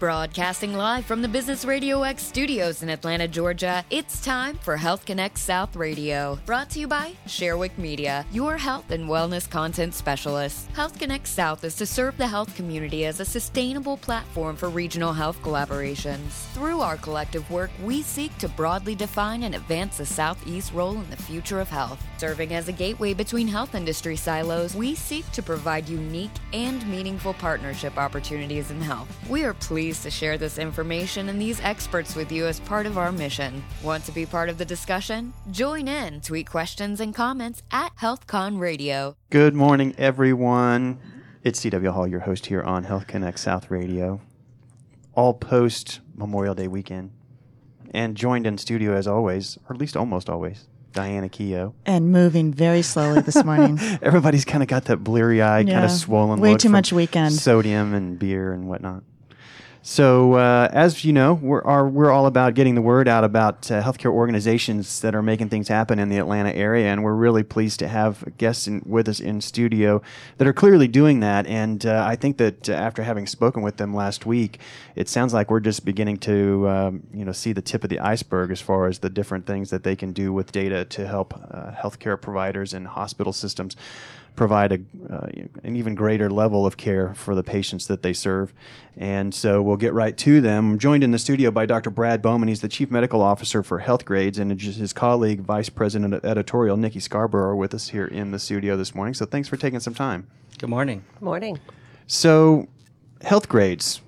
Broadcasting live from the Business Radio X studios in Atlanta, Georgia, it's time for Health Connect South Radio. Brought to you by Sherwick Media, your health and wellness content specialists. Health Connect South is to serve the health community as a sustainable platform for regional health collaborations. Through our collective work, we seek to broadly define and advance the Southeast role in the future of health. Serving as a gateway between health industry silos, we seek to provide unique and meaningful partnership opportunities in health. We are pleased to share this information and these experts with you as part of our mission. Want to be part of the discussion? Join in, tweet questions and comments at HealthCon Radio. Good morning, everyone. It's C.W. Hall, your host here on Health Connect South Radio. All post Memorial Day weekend. And joined in studio as always, or at least almost always, Diana Keogh. And moving very slowly this morning. Everybody's kind of got that bleary eye, kind of swollen Way look too from much weekend. Sodium and beer and whatnot. So, uh, as you know, we're, are, we're all about getting the word out about uh, healthcare organizations that are making things happen in the Atlanta area, and we're really pleased to have guests in, with us in studio that are clearly doing that. And uh, I think that uh, after having spoken with them last week, it sounds like we're just beginning to, um, you know, see the tip of the iceberg as far as the different things that they can do with data to help uh, healthcare providers and hospital systems provide a, uh, an even greater level of care for the patients that they serve. And so we'll get right to them. I'm joined in the studio by Dr. Brad Bowman. He's the Chief Medical Officer for Health Grades, and his his colleague, Vice President of Editorial, Nikki Scarborough, are with us here in the studio this morning. So thanks for taking some time. Good morning. Good Morning. So, Health Grades.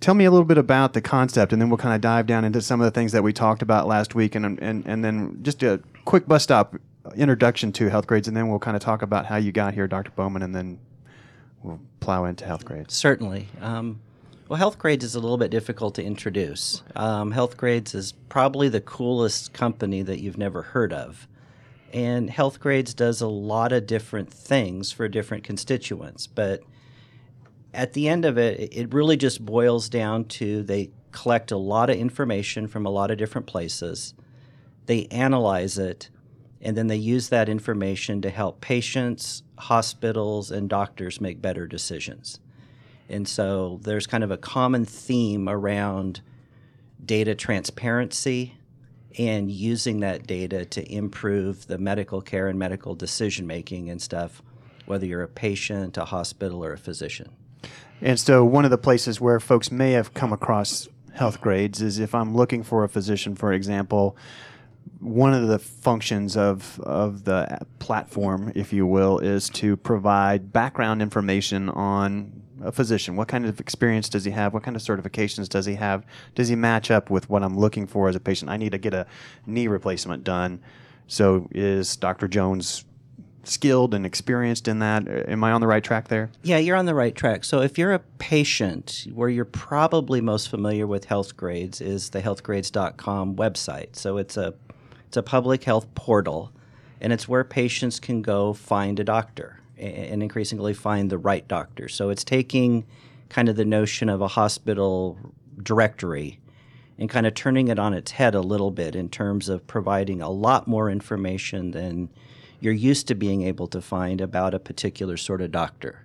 Tell me a little bit about the concept, and then we'll kind of dive down into some of the things that we talked about last week, and and and then just a quick bus stop introduction to health grades, and then we'll kind of talk about how you got here, Dr. Bowman, and then we'll plow into health grades. Certainly. Um, well, health grades is a little bit difficult to introduce. Um, health grades is probably the coolest company that you've never heard of. And health grades does a lot of different things for different constituents. But at the end of it, it really just boils down to they collect a lot of information from a lot of different places, they analyze it, and then they use that information to help patients, hospitals, and doctors make better decisions. And so there's kind of a common theme around data transparency and using that data to improve the medical care and medical decision making and stuff, whether you're a patient, a hospital, or a physician. And so, one of the places where folks may have come across health grades is if I'm looking for a physician, for example, one of the functions of, of the platform, if you will, is to provide background information on a physician. What kind of experience does he have? What kind of certifications does he have? Does he match up with what I'm looking for as a patient? I need to get a knee replacement done. So, is Dr. Jones skilled and experienced in that? Uh, am I on the right track there? Yeah, you're on the right track. So if you're a patient, where you're probably most familiar with health grades is the healthgrades.com website. So it's a it's a public health portal and it's where patients can go find a doctor and increasingly find the right doctor. So it's taking kind of the notion of a hospital directory and kind of turning it on its head a little bit in terms of providing a lot more information than you're used to being able to find about a particular sort of doctor.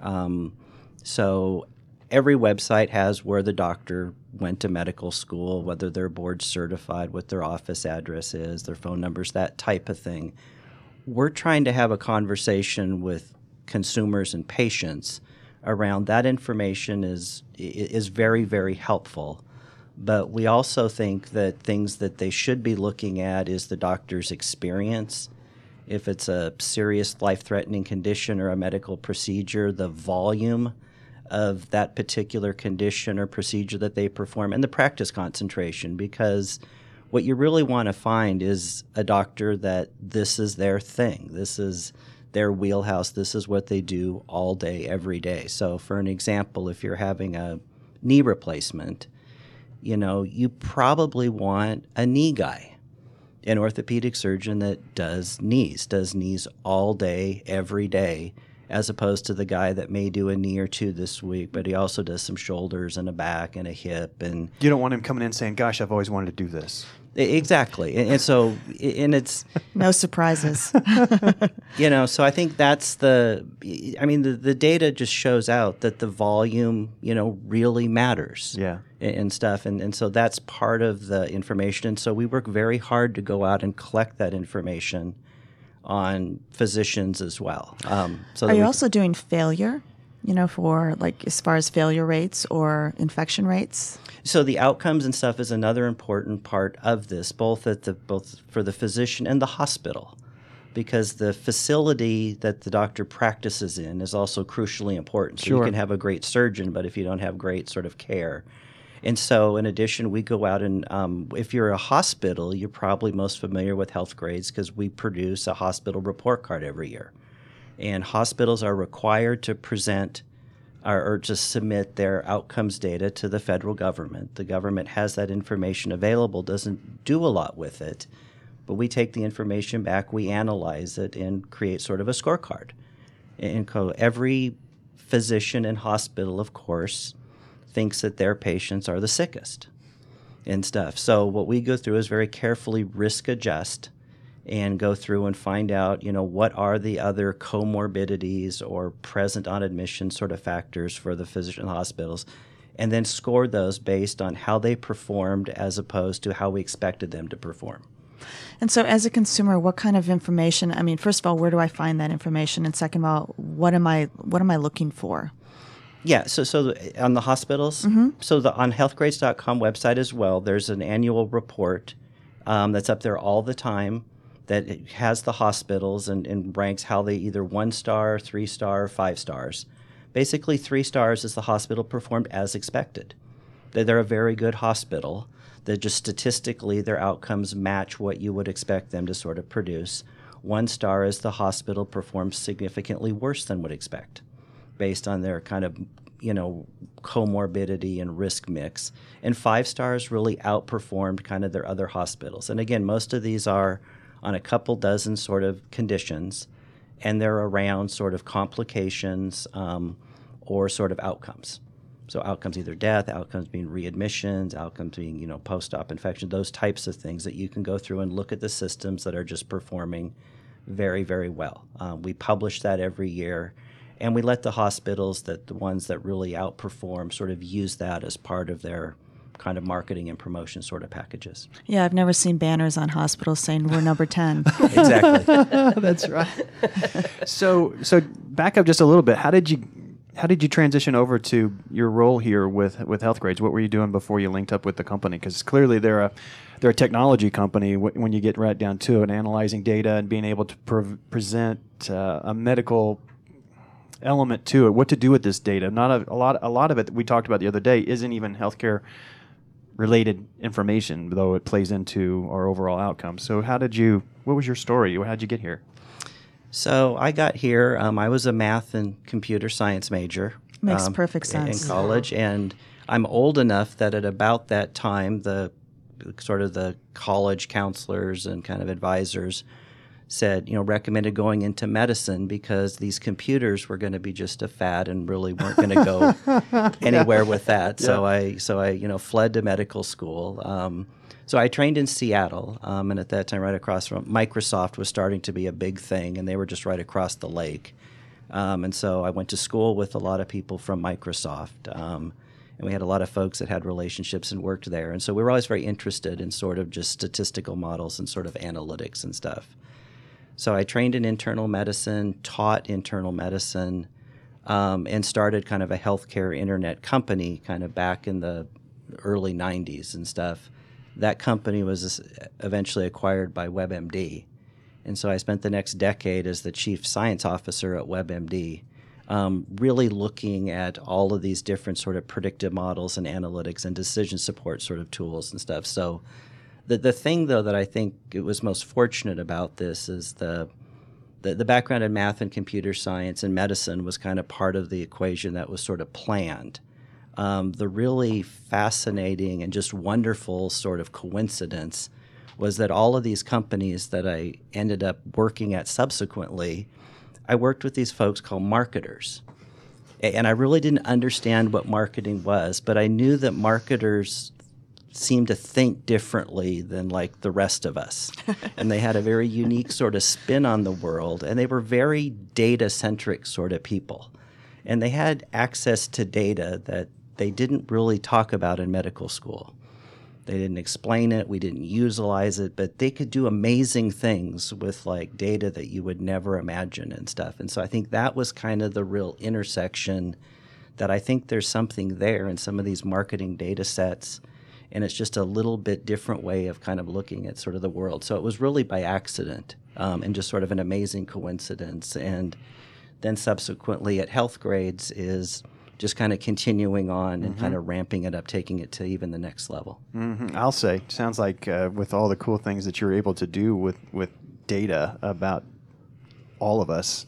Um, so every website has where the doctor went to medical school, whether they're board certified, what their office address is, their phone numbers, that type of thing. We're trying to have a conversation with consumers and patients around that information is is very very helpful but we also think that things that they should be looking at is the doctor's experience if it's a serious life threatening condition or a medical procedure, the volume of that particular condition or procedure that they perform, and the practice concentration. Because what you really want to find is a doctor that this is their thing. This is their wheelhouse. This is what they do all day, every day. So, for an example, if you're having a knee replacement, you know, you probably want a knee guy an orthopedic surgeon that does knees, does knees all day, every day, as opposed to the guy that may do a knee or two this week, but he also does some shoulders and a back and a hip. And You don't want him coming in saying, "Gosh, I've always wanted to do this." Exactly, and, and so and it's No surprises. you know so I think that's the I mean the the data just shows out that the volume you know really matters Yeah. and, and stuff and and so that's part of the information and so we work very hard to go out and collect that information on physicians as well. Um, so Are you we- also doing failure? You know, for like as far as failure rates or infection rates? So the outcomes and stuff is another important part of this, both at the both for the physician and the hospital, because the facility that the doctor practices in is also crucially important. So Sure. you can have a great surgeon, but if you don't have great sort of care. And so, in addition, we go out and um, if you're a hospital, you're probably most familiar with health grades because we produce a hospital report card every year. And hospitals are required to present or, or to submit their outcomes data to the federal government. The government has that information available, doesn't do a lot with it, but we take the information back, we analyze it, and create sort of a scorecard. And every physician and hospital, of course, thinks that their patients are the sickest and stuff. So what we go through is very carefully risk adjust and go through and find out, you know, what are the other comorbidities or present on admission sort of factors for the physician hospitals and then score those based on how they performed as opposed to how we expected them to perform. And so, as a consumer, what kind of information? I mean, first of all, where do I find that information? And second of all, what am I what am I looking for? Yeah, so so on the hospitals, so the on healthgrades.com website as well, there's an annual report um, that's up there all the time that has the hospitals and, and ranks how they either one star, three star, five stars. Basically, three stars is the hospital performed as expected. That they're a very good hospital. That just statistically their outcomes match what you would expect them to sort of produce. One star is the hospital performs significantly worse than would expect based on their kind of you know comorbidity and risk mix. And five stars really outperformed kind of their other hospitals. And again most of these are on a couple dozen sort of conditions and they're around sort of complications um, or sort of outcomes. So outcomes either death outcomes being readmissions outcomes being you know post-op infection those types of things that you can go through and look at the systems that are just performing very very well. Um, we publish that every year and we let the hospitals that the ones that really outperform sort of use that as part of their kind of marketing and promotion sort of packages Yeah, I've never seen banners on hospitals saying we're number ten. exactly That's right. so so back up just a little bit. How did you how did you transition over to your role here with with Health Grades? What were you doing before you linked up with the company? Because clearly they're a they're a technology company. wh- When you get right down to it, analyzing data and being able to pre- present uh, a medical element to it. What to do with this data? Not a, a lot. A lot of it that we talked about the other day isn't even healthcare related information, though it plays into our overall outcomes. So, how did you? What was your story? How did you get here? so i got here um, i was a math and computer science major Makes um, perfect sense. in college and i'm old enough that at about that time the sort of the college counselors and kind of advisors said, you know, recommended going into medicine because these computers were going to be just a fad and really weren't going to go anywhere with that. So I, so I, you know, fled to medical school. Um, so I trained in Seattle, um, and at that time, right across from Microsoft was starting to be a big thing, and they were just right across the lake. Um, and so I went to school with a lot of people from Microsoft. Um, and we had a lot of folks that had relationships and worked there. And so we were always very interested in sort of just statistical models and sort of analytics and stuff. So I trained in internal medicine, taught internal medicine, um, and started kind of a healthcare internet company kind of back in the early 90s and stuff. That company was eventually acquired by WebMD. And so I spent the next decade as the chief science officer at WebMD, um, really looking at all of these different sort of predictive models and analytics and decision support sort of tools and stuff. So the, the thing, though, that I think it was most fortunate about this is the, the, the background in math and computer science and medicine was kind of part of the equation that was sort of planned. Um, the really fascinating and just wonderful sort of coincidence was that all of these companies that I ended up working at subsequently, I worked with these folks called marketers. And I really didn't understand what marketing was, but I knew that marketers seemed to think differently than like the rest of us. and they had a very unique sort of spin on the world and they were very data centric sort of people. And they had access to data that they didn't really talk about in medical school. They didn't explain it, we didn't utilize it, but they could do amazing things with like data that you would never imagine and stuff. And so I think that was kind of the real intersection that I think there's something there in some of these marketing data sets and it's just a little bit different way of kind of looking at sort of the world. So it was really by accident um, and just sort of an amazing coincidence. And then subsequently at Healthgrades is just kind of continuing on and mm-hmm. kind of ramping it up, taking it to even the next level. Mm-hmm. I'll say, sounds like uh, with all the cool things that you're able to do with with data about all of us.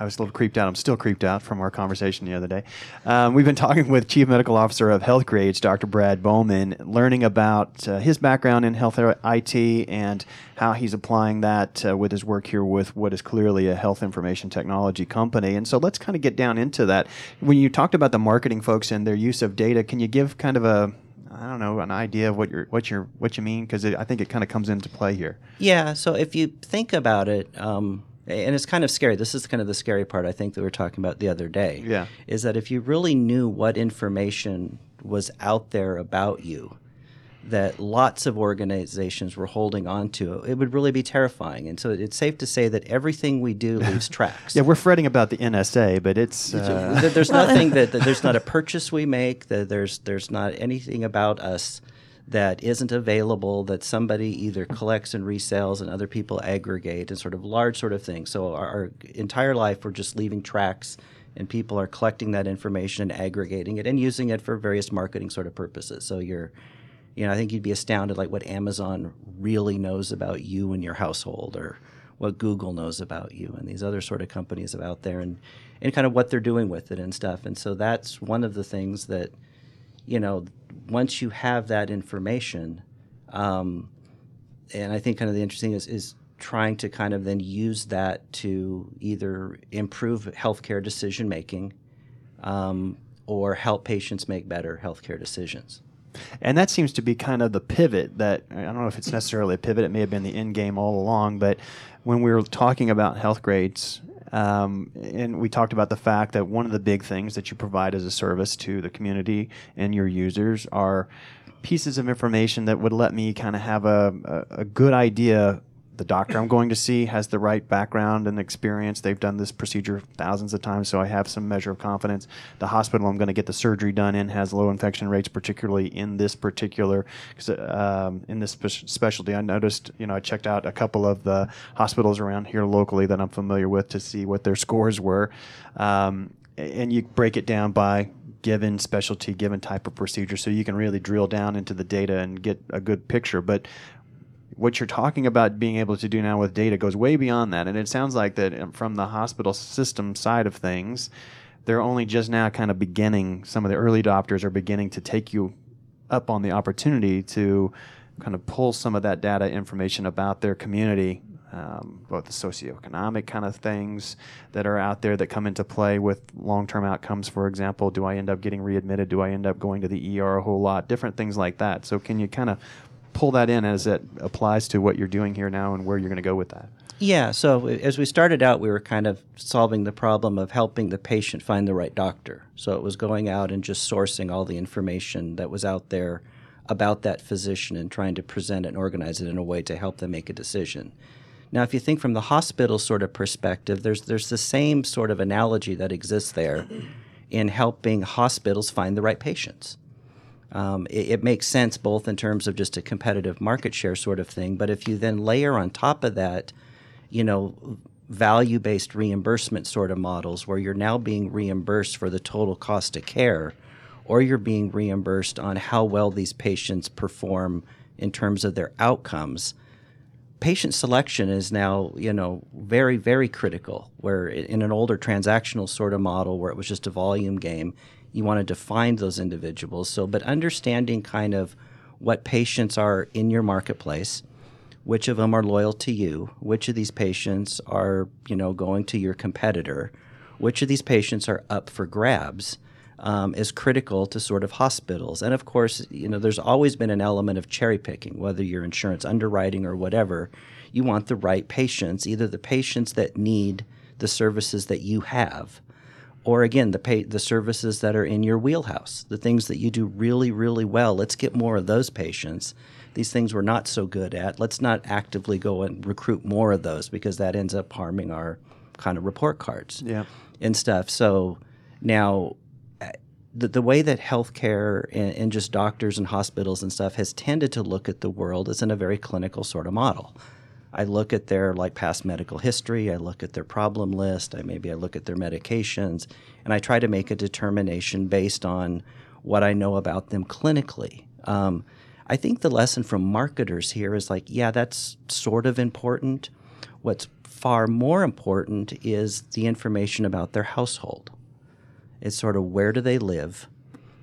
I was a little creeped out. I'm still creeped out from our conversation the other day. Um, we've been talking with Chief Medical Officer of Healthgrades, Dr. Brad Bowman, learning about uh, his background in health IT and how he's applying that uh, with his work here with what is clearly a health information technology company. And so let's kind of get down into that. When you talked about the marketing folks and their use of data, can you give kind of a I don't know an idea of what you're what you're what you mean because I think it kind of comes into play here. Yeah. So if you think about it, um, and it's kind of scary. This is kind of the scary part I think that we were talking about the other day. Yeah. Is that if you really knew what information was out there about you, that lots of organizations were holding on to, it would really be terrifying. And so it's safe to say that everything we do leaves tracks. yeah, we're fretting about the NSA, but it's uh... there's nothing that, that, there's not a purchase we make. That there's there's not anything about us that isn't available that somebody either collects and resells and other people aggregate and sort of large sort of things. So our, our, entire life we're just leaving tracks and people are collecting that information and aggregating it and using it for various marketing sort of purposes. So you're you know, I think you'd be astounded like what Amazon really knows about you and your household or what Google knows about you and these other sort of companies out there and, and kind of what they're doing with it and stuff. And so that's one of the things that, you know, once you have that information, um, and I think kind of the interesting is, is trying to kind of then use that to either improve healthcare decision making um, or help patients make better healthcare decisions. And that seems to be kind of the pivot that I don't know if it's necessarily a pivot, it may have been the end game all along, but when we were talking about Healthgrades um, and we talked about the fact that one of the big things that you provide as a service to the community and your users are pieces of information that would let me kind of have a, a, a good idea the doctor I'm going to see has the right background and experience. They've done this procedure thousands of times, so I have some measure of confidence. The hospital I'm going to get the surgery done in has low infection rates, particularly in this particular um, in this specialty. I noticed, you know, I checked out a couple of the hospitals around here locally that I'm familiar with to see what their scores were, um, and you break it down by given specialty, given type of procedure, so you can really drill down into the data and get a good picture. But what you're talking about being able to do now with data goes way beyond that. And it sounds like that um, from the hospital system side of things, they're only just now kind of beginning, some of the early adopters are beginning to take you up on the opportunity to kind of pull some of that data information about their community, um, both the socioeconomic kind of things that are out there that come into play with long term outcomes. For example, do I end up getting readmitted? Do I end up going to the ER a whole lot? Different things like that. So, can you kind of pull that in as it applies to what you're doing here now and where you're going to go with that? Yeah, so uh, as we started out, we were kind of solving the problem of helping the patient find the right doctor. So it was going out and just sourcing all the information that was out there about that physician and trying to present and organize it in a way to help them make a decision. Now, if you think from the hospital sort of perspective, there's there's the same sort of analogy that exists there in helping hospitals find the right patients. Um, it, it, makes sense both in terms of just a competitive market share sort of thing, but if you then layer on top of that, you know, value based reimbursement sort of models where you're now being reimbursed for the total cost of care, or you're being reimbursed on how well these patients perform in terms of their outcomes. Patient selection is now, you know, very, very critical. Where in an older transactional sort of model where it was just a volume game, you wanted to find those individuals. So, but understanding kind of what patients are in your marketplace, which of them are loyal to you, which of these patients are, you know, going to your competitor, which of these patients are up for grabs. um, is critical to sort of hospitals. And of course, you know, there's always been an element of cherry picking, whether you're insurance underwriting or whatever. You want the right patients, either the patients that need the services that you have, or again, the pay, the services that are in your wheelhouse, the things that you do really, really well. Let's get more of those patients. These things we're not so good at. Let's not actively go and recruit more of those because that ends up harming our kind of report cards Yeah. and stuff. So now, the, the way that healthcare and, and just doctors and hospitals and stuff has tended to look at the world is in a very clinical sort of model. I look at their like past medical history, I look at their problem list, I maybe I look at their medications, and I try to make a determination based on what I know about them clinically. Um, I think the lesson from marketers here is like, yeah, that's sort of important. What's far more important is the information about their household. It's sort of where do they live?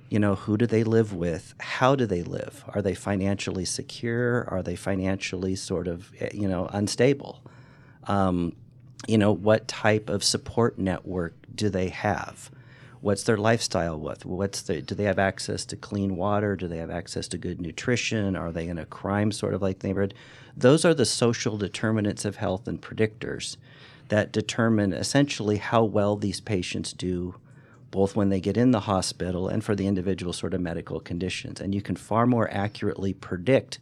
You know, who do they live with? How do they live? Are they financially secure? Are they financially sort of, eh, you know, unstable? Um, you know, what type of support network do they have? What's their lifestyle with? What's the, do they have access to clean water? Do they have access to good nutrition? Are they in a crime sort of like neighborhood? Those are the social determinants of health and predictors that determine essentially how well these patients do both when they get in the hospital and for the individual sort of medical conditions. And you can far more accurately predict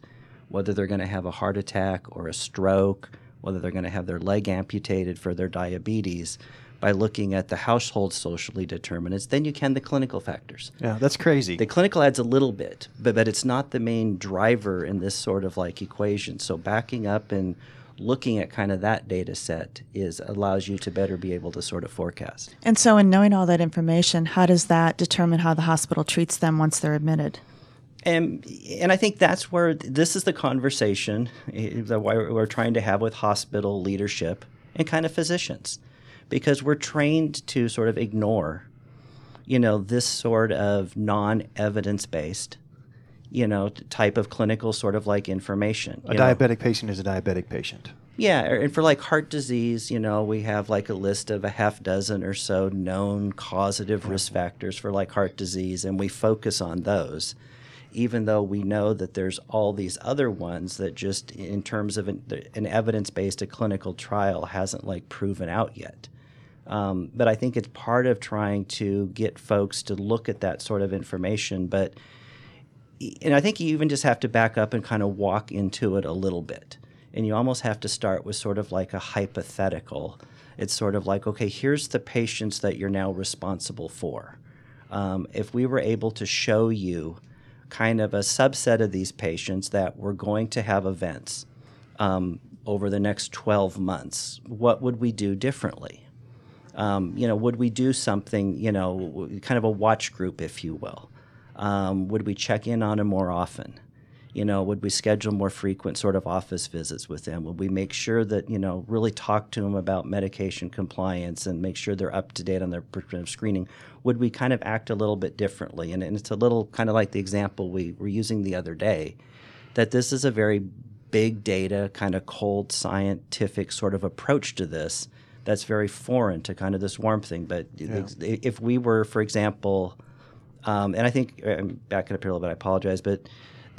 whether they're going to have a heart attack or a stroke, whether they're going to have their leg amputated for their diabetes by looking at the household socially determinants than you can the clinical factors. Yeah, that's crazy. The clinical adds a little bit, but, but it's not the main driver in this sort of like equation. So backing up and looking at kind of that data set is allows you to better be able to sort of forecast. And so, in knowing all that information, how does that determine how the hospital treats them once they're admitted? And and I think that's where this is the conversation eh, that we're trying to have with hospital leadership and kind of physicians, because we're trained to sort of ignore, you know, this sort of non-evidence based, you know, type of clinical sort of like information. a you know. diabetic patient is a diabetic patient. Yeah, and for like heart disease, you know, we have like a list of a half dozen or so known causative risk factors for like heart disease, and we focus on those, even though we know that there's all these other ones that just in terms of an, an evidence-based a clinical trial hasn't like proven out yet. Um, but I think it's part of trying to get folks to look at that sort of information, but and I think you even just have to back up and kind of walk into it a little bit. And you almost have to start with sort of like a hypothetical. It's sort of like, okay, here's the patients that you're now responsible for. Um, if we were able to show you kind of a subset of these patients that were going to have events um, over the next 12 months, what would we do differently? Um, you know, would we do something, you know, kind of a watch group, if you will? Um, would we check in on them more often? You know, would we schedule more frequent sort of office visits with them? Would we make sure that, you know, really talk to them about medication compliance and make sure they're up to date on their preventive screening? Would we kind of act a little bit differently? And, and it's a little kind of like the example we were using the other day that this is a very big data, kind of cold scientific sort of approach to this that's very foreign to kind of this warm thing. But if we were, for example, um, and I think I'm backing up here a little bit. I apologize, but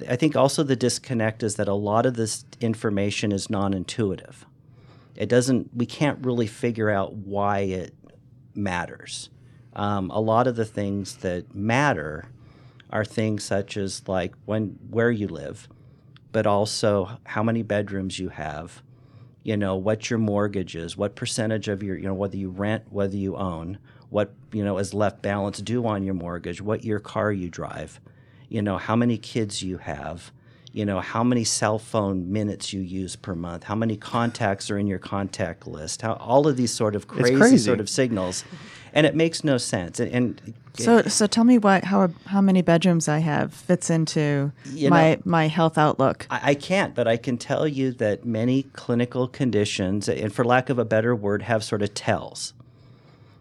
I think also the disconnect is that a lot of this information is non-intuitive. It doesn't. We can't really figure out why it matters. Um, a lot of the things that matter are things such as like when where you live, but also how many bedrooms you have. You know what your mortgage is, what percentage of your you know whether you rent, whether you own, what you know is left balance due on your mortgage, what your car you drive, you know how many kids you have, you know how many cell phone minutes you use per month, how many contacts are in your contact list, how all of these sort of crazy, crazy. sort of signals, and it makes no sense. And, and So, so tell me what how how many bedrooms I have fits into You my know- my health outlook. I, I can't, but I can tell you that many clinical conditions, and for lack of a better word, have sort of tells.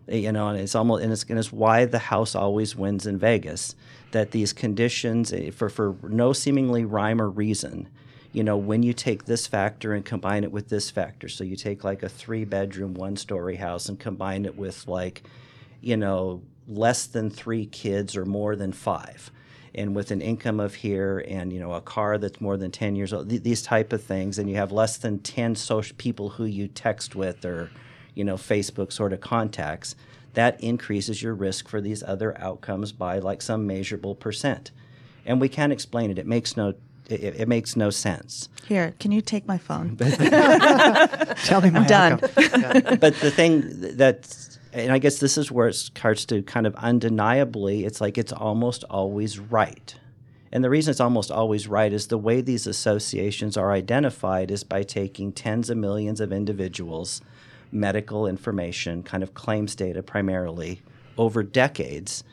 You know, and it's almost, and it's, and it's why the house always wins in Vegas. That these conditions, eh, for for no seemingly rhyme or reason, you know, when you take this factor and combine it with this factor, so you take like a three bedroom, one story house and combine it with like, you know, less than three kids or more than five and with an income of here and you know a car that's more than 10 years old th- these type of things and you have less than 10 social people who you text with or you know facebook sort of contacts that increases your risk for these other outcomes by like some measurable percent and we can't explain it it makes no it, it makes no sense Here, can you take my phone? Tell me my I'm done. but the thing that's and I guess this is where it starts to kind of undeniably, it's like it's almost always right. And the reason it's almost always right is the way these associations are identified is by taking tens of millions of individuals, medical information, kind of claims data primarily, over decades,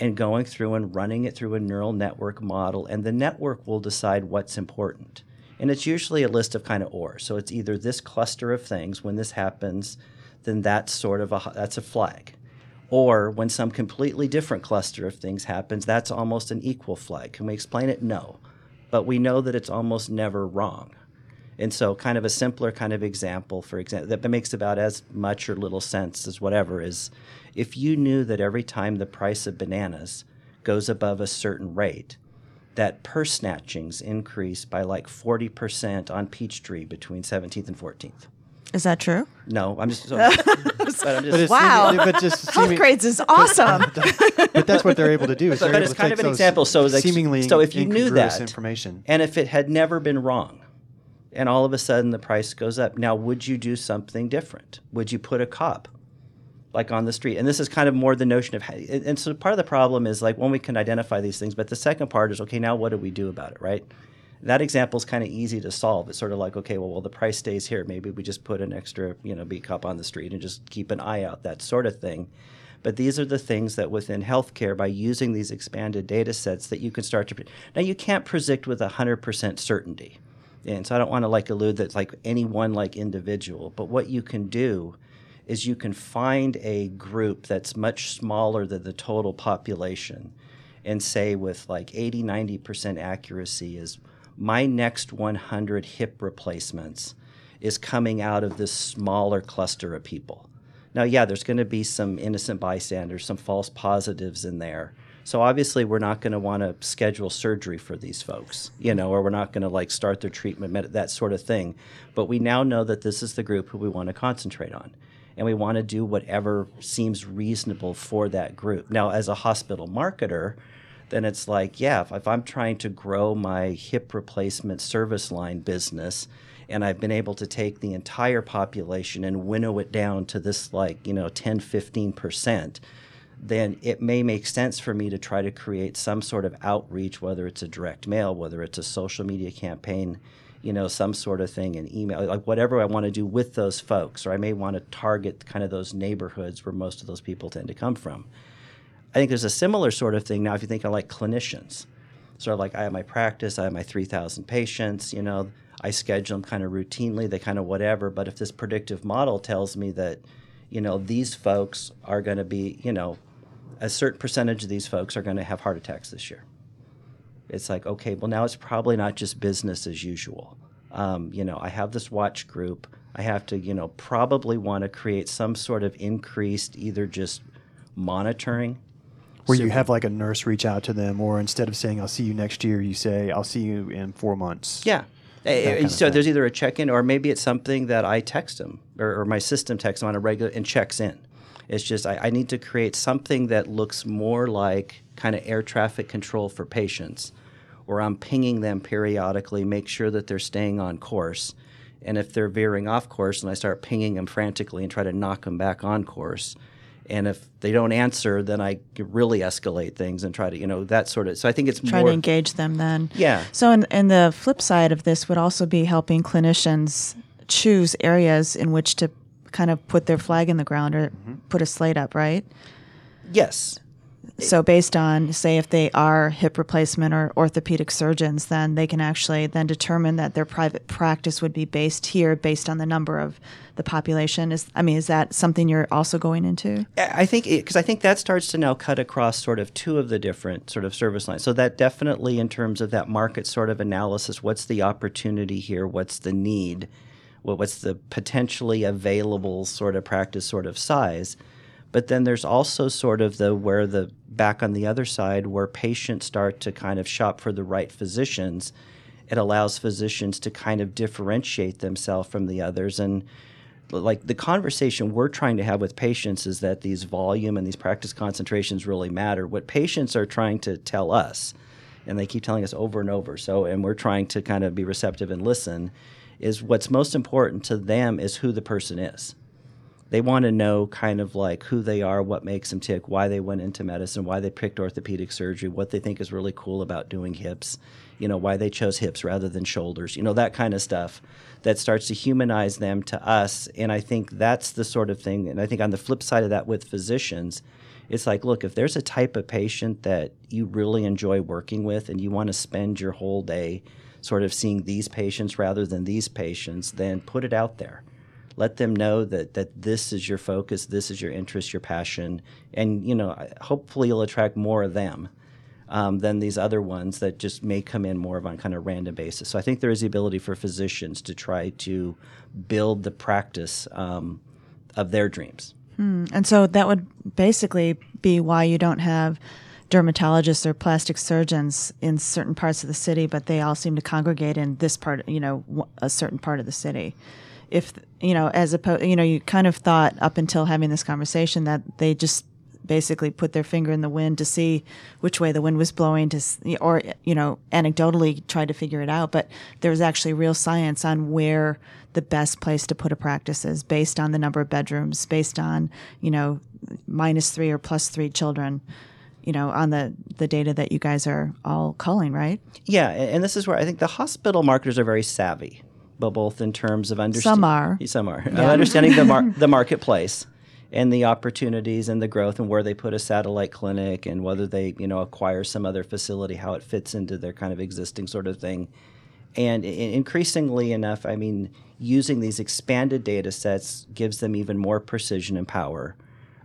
and going through and running it through a neural network model. And the network will decide what's important. And it's usually a list of kind of or. So it's either this cluster of things, when this happens, then that's sort of a that's a flag. Or when some completely different cluster of things happens, that's almost an equal flag. Can we explain it? No. But we know that it's almost never wrong. And so, kind of a simpler kind of example, for example, that makes about as much or little sense as whatever is if you knew that every time the price of bananas goes above a certain rate, that purse snatchings increase by like 40% on Peachtree between 17th and 14th. Is that true? No, I'm just. but I'm just But it's Wow. seeming- but just Health seeming- grades is awesome. but that's what they're able to do. Is But- but it's kind of an example. So, like, seemingly so if you knew that- information, And if it had never been wrong, and all of a sudden the price goes up, now would you do something different? Would you put a cop like on the street? And this is kind of more the notion of, and so part of the problem is like when we can identify these things, but the second part is okay, now what do we do about it, right? That example is kind of easy to solve. It's sort of like, okay, well, well, the price stays here. Maybe we just put an extra, you know, beat cop on the street and just keep an eye out, that sort of thing. But these are the things that within healthcare, by using these expanded data sets, that you can start to. Now, you can't predict with 100% certainty. And so I don't want to like allude that like any one like individual, but what you can do is you can find a group that's much smaller than the total population and say with like 80 90% accuracy is my next 100 hip replacements is coming out of this smaller cluster of people. Now yeah there's going to be some innocent bystanders some false positives in there so obviously we're not going to want to schedule surgery for these folks you know or we're not going to like start their treatment that sort of thing but we now know that this is the group who we want to concentrate on and we want to do whatever seems reasonable for that group. Now, as a hospital marketer, then it's like, yeah, if, if I'm trying to grow my hip replacement service line business and I've been able to take the entire population and winnow it down to this like, you know, 10, 15%, then it may make sense for me to try to create some sort of outreach, whether it's a direct mail, whether it's a social media campaign, you know, some sort of thing, an email, like whatever I want to do with those folks, or I may want to target kind of those neighborhoods where most of those people tend to come from. I think there's a similar sort of thing now if you think of like clinicians. Sort of like I have my practice, I have my 3,000 patients, you know, I schedule them kind of routinely, they kind of whatever. But if this predictive model tells me that, you know, these folks are going to be, you know, a certain percentage of these folks are going to have heart attacks this year. It's like, okay, well, now it's probably not just business as usual. Um, you know, I have this watch group. I have to, you know, probably want to create some sort of increased either just monitoring. where So- you have like a nurse reach out to them, or instead of saying "I'll see you next year," you say "I'll see you in four months." Yeah. So there's either a check-in or maybe it's something that I text them or, or my system texts them on a regular and checks in. It's just I, I need to create something that looks more like kind of air traffic control for patients, where I'm pinging them periodically, make sure that they're staying on course, and if they're veering off course, and I start pinging them frantically and try to knock them back on course. And if they don't answer, then I really escalate things and try to, you know, that sort of. So I think it's Try more to engage them then. Yeah. So, and, and the flip side of this would also be helping clinicians choose areas in which to kind of put their flag in the ground or Mm-hmm. put a slate up, right? yes, So, based on, say, if they are hip replacement or orthopedic surgeons, then they can actually then determine that their private practice would be based here based on the number of the population. Is I mean, is that something you're also going into? I I think because I think that starts to now cut across sort of two of the different sort of service lines. So that definitely in terms of that market sort of analysis, what's the opportunity here? What's the need? What, what's the potentially available sort of practice sort of size? But then there's also sort of the where the back on the other side where patients start to kind of shop for the right physicians. It allows physicians to kind of differentiate themselves from the others and like the conversation we're trying to have with patients is that these volume and these practice concentrations really matter. What patients are trying to tell us, and they keep telling us over and over, so and we're trying to kind of be receptive and listen, is what's most important to them is who the person is. They want to know kind of like who they are, what makes them tick, why they went into medicine, why they picked orthopedic surgery, what they think is really cool about doing hips, you know, why they chose hips rather than shoulders, you know, that kind of stuff that starts to humanize them to us. And I think that's the sort of thing. And I think on the flip side of that with physicians, it's like, look, if there's a type of patient that you really enjoy working with and you want to spend your whole day sort of seeing these patients rather than these patients, then put it out there. Let them know that, that this is your focus, this is your interest, your passion, and you know, hopefully you'll attract more of them um, than these other ones that just may come in more of on kind of random basis. So I think there is the ability for physicians to try to build the practice um, of their dreams. Hmm. And so that would basically be why you don't have dermatologists or plastic surgeons in certain parts of the city, but they all seem to congregate in this part, you know, a certain part of the city. If you know, as opposed, you know, you kind of thought up until having this conversation that they just basically put their finger in the wind to see which way the wind was blowing to or you know anecdotally tried to figure it out but there was actually real science on where the best place to put a practice is based on the number of bedrooms based on you know minus 3 or plus 3 children you know on the the data that you guys are all culling right? Yeah and this is where i think the hospital marketers are very savvy but both in terms of understanding some are. Some are. Yeah. understanding the mar- the marketplace and the opportunities and the growth and where they put a satellite clinic and whether they you know acquire some other facility how it fits into their kind of existing sort of thing. And increasingly enough i mean using these expanded data sets gives them even more precision and power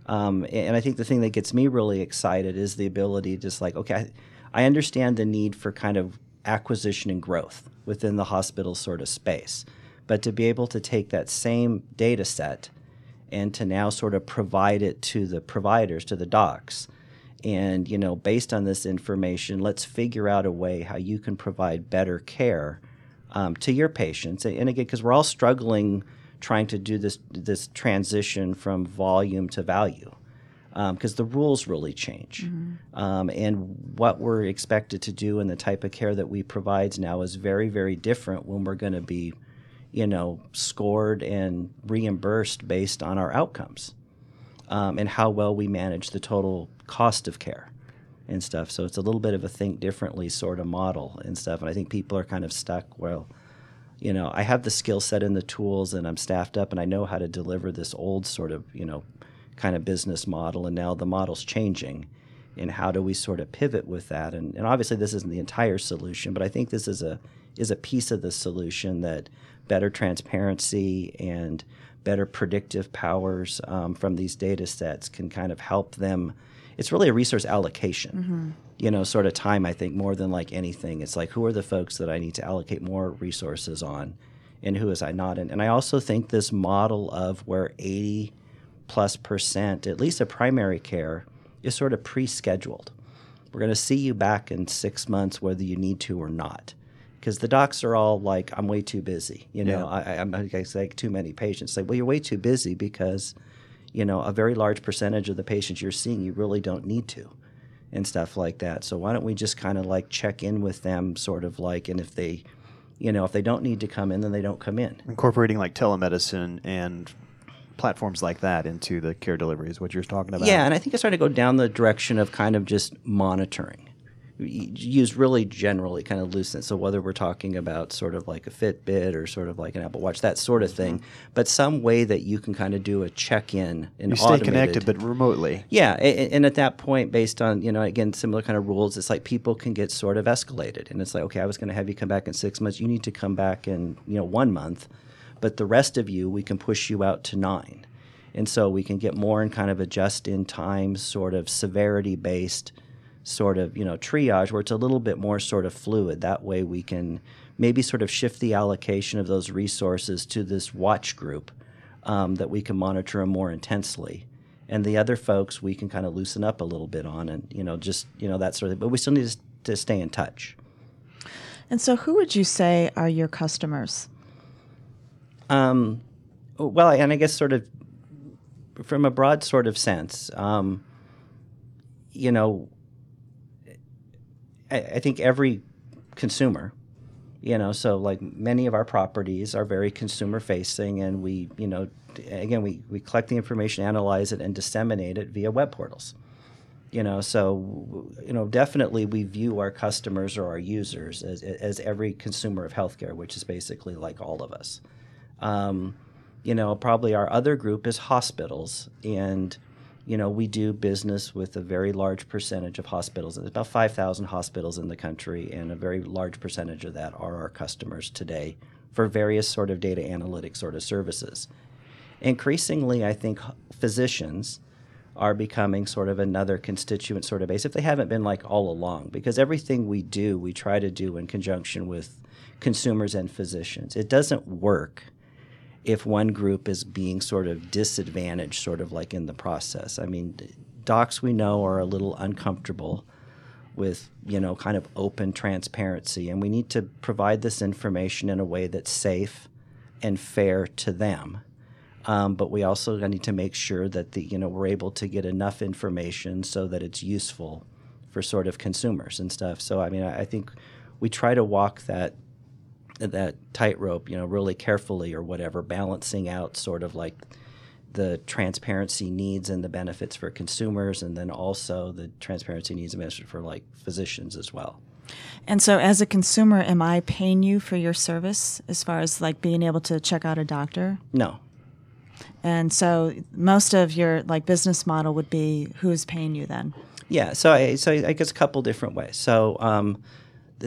um, and i think the thing that gets me really excited is the ability just like okay I, I understand the need for kind of acquisition and growth within the hospital sort of space but to be able to take that same data set and to now sort of provide it to the providers, to the docs. And, you know, based on this information, let's figure out a way how you can provide better care um, to your patients. And again, because we're all struggling trying to do this, this transition from volume to value because um, the rules really change. Mm-hmm. Um, and what we're expected to do and the type of care that we provide now is very, very different when we're going to be you know, scored and reimbursed based on our outcomes um, and how well we manage the total cost of care and stuff. So it's a little bit of a think differently sort of model and stuff. And I think people are kind of stuck. Well, you know, I have the skill set and the tools, and I'm staffed up, and I know how to deliver this old sort of, you know, kind of business model. And now the model's changing. And how do we sort of pivot with that? And, and obviously, this isn't the entire solution, but I think this is a is a piece of the solution that better transparency and better predictive powers um, from these data sets can kind of help them. It's really a resource allocation, mm-hmm. You know, sort of time, I think, more than like anything. It's like, who are the folks that I need to allocate more resources on and who is I not? And, and I also think this model of where 80 plus percent, at least of primary care, is sort of pre scheduled. We're going to see you back in six months, whether you need to or not because the docs are all like, I'm way too busy. You know, yeah. I, I'm I say too many patients. Like, well, you're way too busy because, you know, a very large percentage of the patients you're seeing, you really don't need to, and stuff like that. So why don't we just kind of like check in with them, sort of like, and if they, you know, if they don't need to come in, then they don't come in. Incorporating like telemedicine and platforms like that into the care delivery is what you're talking about. Yeah, and I think it's starting to go down the direction of kind of just monitoring used really generally, kind of loose. So whether we're talking about sort of like a Fitbit or sort of like an Apple Watch, that sort of mm-hmm. thing, but some way that you can kind of do a check-in and you stay automated. connected, but remotely. Yeah, and, and, at that point, based on you know again similar kind of rules, it's like people can get sort of escalated, and it's like okay, I was going to have you come back in six months. You need to come back in you know one month, but the rest of you, we can push you out to nine. And so we can get more and kind of adjust in time, sort of severity based sort of you know triage where it's a little bit more sort of fluid that way we can maybe sort of shift the allocation of those resources to this watch group um, that we can monitor them more intensely and the other folks we can kind of loosen up a little bit on, and you know, just you know that sort of. But we still need to, to stay in touch. And so, who would you say are your customers? Um, well, and I guess sort of from a broad sort of sense, um, you know, I, think every consumer you know so like many of our properties are very consumer facing and we you know again we, we collect the information analyze it and disseminate it via web portals. You know so you know definitely we view our customers or our users as, as every consumer of healthcare which is basically like all of us. Um, you know probably our other group is hospitals and you know, we do business with a very large percentage of hospitals. There's about 5,000 hospitals in the country, and a very large percentage of that are our customers today for various sort of data analytics sort of services. Increasingly, I think physicians are becoming sort of another constituent sort of base if they haven't been like all along because everything we do we try to do in conjunction with consumers and physicians it doesn't work if one group is being sort of disadvantaged, sort of like in the process. I mean, docs we know are a little uncomfortable with you know kind of open transparency, and we need to provide this information in a way that's safe and fair to them. Um, but we also need to make sure that the you know we're able to get enough information so that it's useful for sort of consumers and stuff. So I mean, I, I think we try to walk that that tightrope, you know, really carefully or whatever, balancing out sort of like the transparency needs and the benefits for consumers, and then also the transparency needs and benefits for like physicians as well. And so, as a consumer, am I paying you for your service as far as like being able to check out a doctor? No. And so, most of your like business model would be who's paying you then? Yeah. So, I, so I guess a couple different ways. So, um,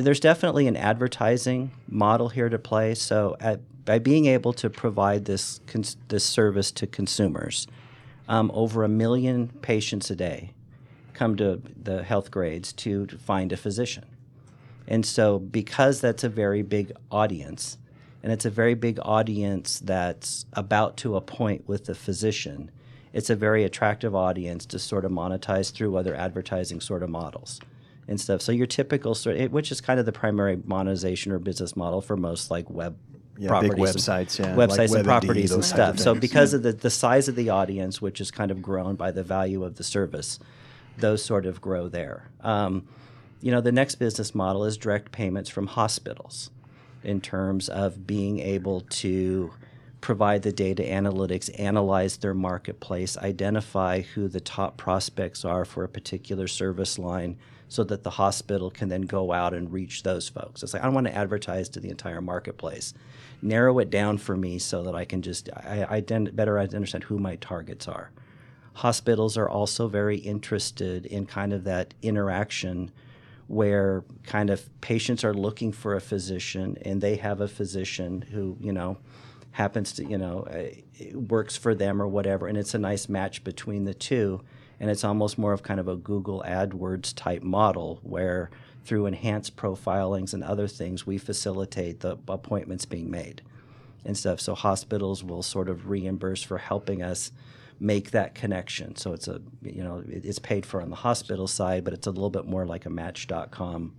there's definitely an advertising model here to play. So at, by being able to provide this cons- this service to consumers, um, over a million patients a day come to the Healthgrades to, to find a physician. And so, because that's a very big audience, and it's a very big audience that's about to appoint with the physician, it's a very attractive audience to sort of monetize through other advertising sort of models and stuff. So your typical sort, of, which is kind of the primary monetization or business model for most like web yeah, properties, websites, and, yeah, websites like and properties and stuff. So because yeah. of the, the size of the audience, which is kind of grown by the value of the service, those sort of grow there. Um, you know, the next business model is direct payments from hospitals in terms of being able to provide the data analytics, analyze their marketplace, identify who the top prospects are for a particular service line so that the hospital can then go out and reach those folks. It's like I don't want to advertise to the entire marketplace. Narrow it down for me so that I can just I, I better understand who my targets are. Hospitals are also very interested in kind of that interaction where kind of patients are looking for a physician and they have a physician who, you know, happens to, you know, uh, works for them or whatever and it's a nice match between the two and it's almost more of kind of a Google AdWords type model where through enhanced profilings and other things we facilitate the appointments being made and stuff. So hospitals will sort of reimburse for helping us make that connection. So it's a you know it's paid for on the hospital side, but it's a little bit more like a Match.com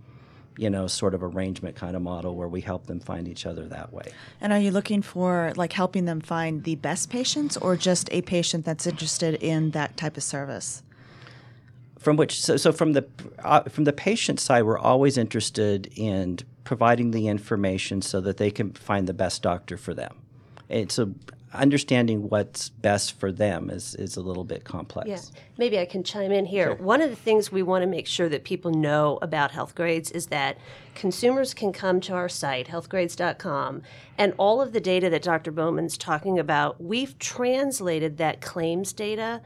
you know, sort of arrangement kind of model where we help them find each other that way. And are you looking for like helping them find the best patients or just a patient that's interested in that type of service? From which, so, so from the uh, from the patient side, we're always interested in providing the information so that they can find the best doctor for them. And so understanding what's best for them is, is a little bit complex. Yeah, maybe I can chime in here. Sure. One of the things we want to make sure that people know about Healthgrades is that consumers can come to our site, healthgrades.com, and all of the data that Dr. Bowman's talking about, we've translated that claims data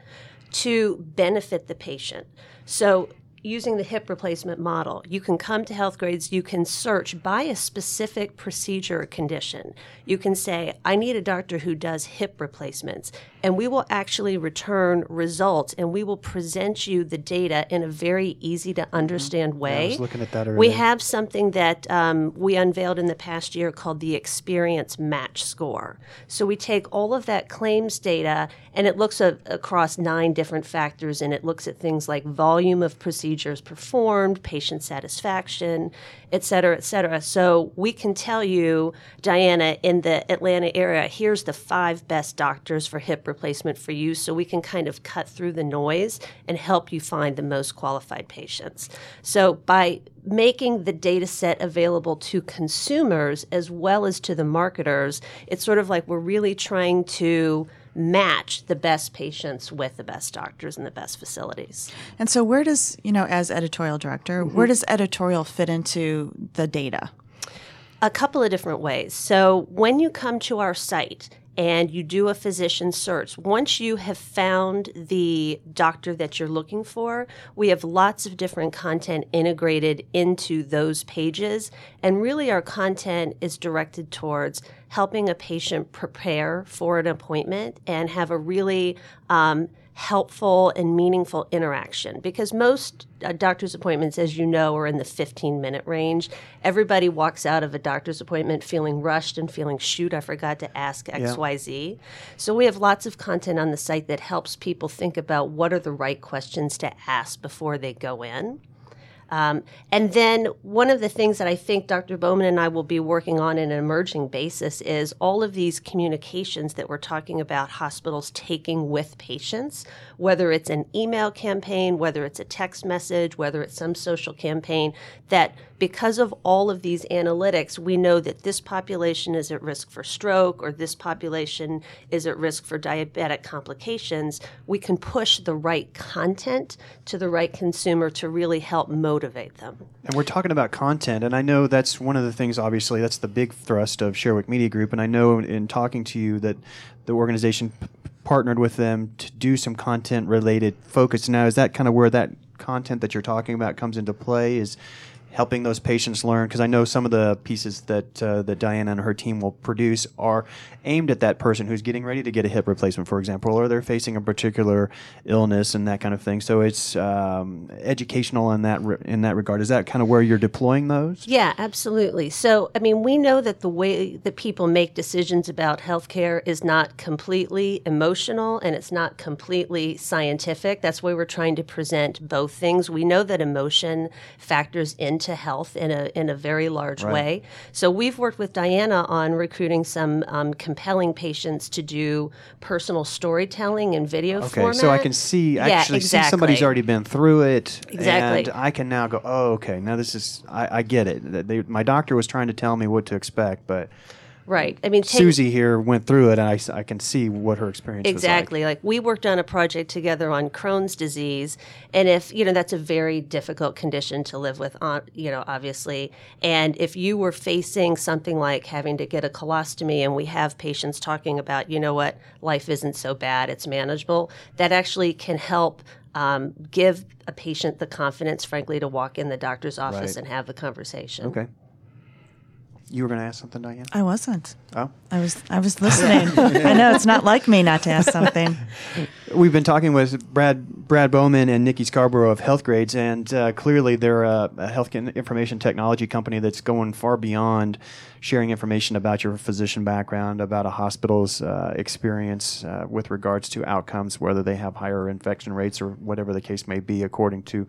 to benefit the patient. So using the hip replacement model, you can come to Healthgrades, you can search by a specific procedure or condition. You can say, I need a doctor who does hip replacements. And we will actually return results and we will present you the data in a very easy to understand way. I was looking at that We have something that um, we unveiled in the past year called the Experience Match Score. So we take all of that claims data and it looks a, across nine different factors and it looks at things like volume of procedures performed, patient satisfaction, et cetera, et cetera. So we can tell you, Diana, in the Atlanta area, here's the five best doctors for hip replacement for you. So we can kind of cut through the noise and help you find the most qualified patients. So by making the data set available to consumers as well as to the marketers, it's sort of like we're really trying to match the best patients with the best doctors and the best facilities. And so, where does, you know, as editorial director, mm-hmm. where does editorial fit into the data? A couple of different ways. So, when you come to our site and you do a physician search, once you have found the doctor that you're looking for, we have lots of different content integrated into those pages. And really, our content is directed towards helping a patient prepare for an appointment and have a really um, helpful and meaningful interaction. Because most uh, doctor's appointments as you know are in the 15 minute range. Everybody walks out of a doctor's appointment feeling rushed and feeling shoot i forgot to ask xyz so we have lots of content on the site that helps people think about what are the right questions to ask before they go in um, and then one of the things that I think Dr. Bowman and I will be working on in an emerging basis is all of these communications that we're talking about hospitals taking with patients, whether it's an email campaign, whether it's a text message, whether it's some social campaign, that because of all of these analytics, we know that this population is at risk for stroke or this population is at risk for diabetic complications. We can push the right content to the right consumer to really help motivate them. And we're talking about content, and I know that's one of the things. Obviously, that's the big thrust of Sherwick Media Group. And I know in talking to you that the organization p- partnered with them to do some content-related focus. Now, is that kind of where that content that you're talking about comes into play? Is helping those patients learn because I know some of the pieces that uh, that Diana and her team will produce are aimed at that person who's getting ready to get a hip replacement, for example, or they're facing a particular illness and that kind of thing. So it's um, educational in that re- in that regard. Is that kind of where you're deploying those? Yeah, absolutely. So, I mean, we know that the way that people make decisions about healthcare is not completely emotional and it's not completely scientific. That's why we're trying to present both things. We know that emotion factors into health in a in a very large Right. way. So, we've worked with Diana on recruiting some um, compelling patients to do personal storytelling in video Okay, format. so I can see Yeah, actually see somebody's already been through it, Exactly. and I can now go, oh, okay, now this is I, I get it. They, my doctor was trying to tell me what to expect, but right. I mean, take, Susie here went through it, and I can see what her experience Exactly. Like. we worked on a project together on Crohn's disease, and if you know that's a very difficult condition to live with, on you know obviously, and if you were facing something like having to get a colostomy, and we have patients talking about, you know what, life isn't so bad, it's manageable. That actually can help. Um, give a patient the confidence, frankly, to walk in the doctor's office Right. and have the conversation. Okay. You were going to ask something, Diane? I wasn't. Oh. I was. I was listening. I know it's not like me not to ask something. We've been talking with Brad Brad Bowman and Nikki Scarborough of Healthgrades, and uh, clearly they're a, a health information technology company that's going far beyond sharing information about your physician background, about a hospital's uh, experience uh, with regards to outcomes, whether they have higher infection rates or whatever the case may be, according to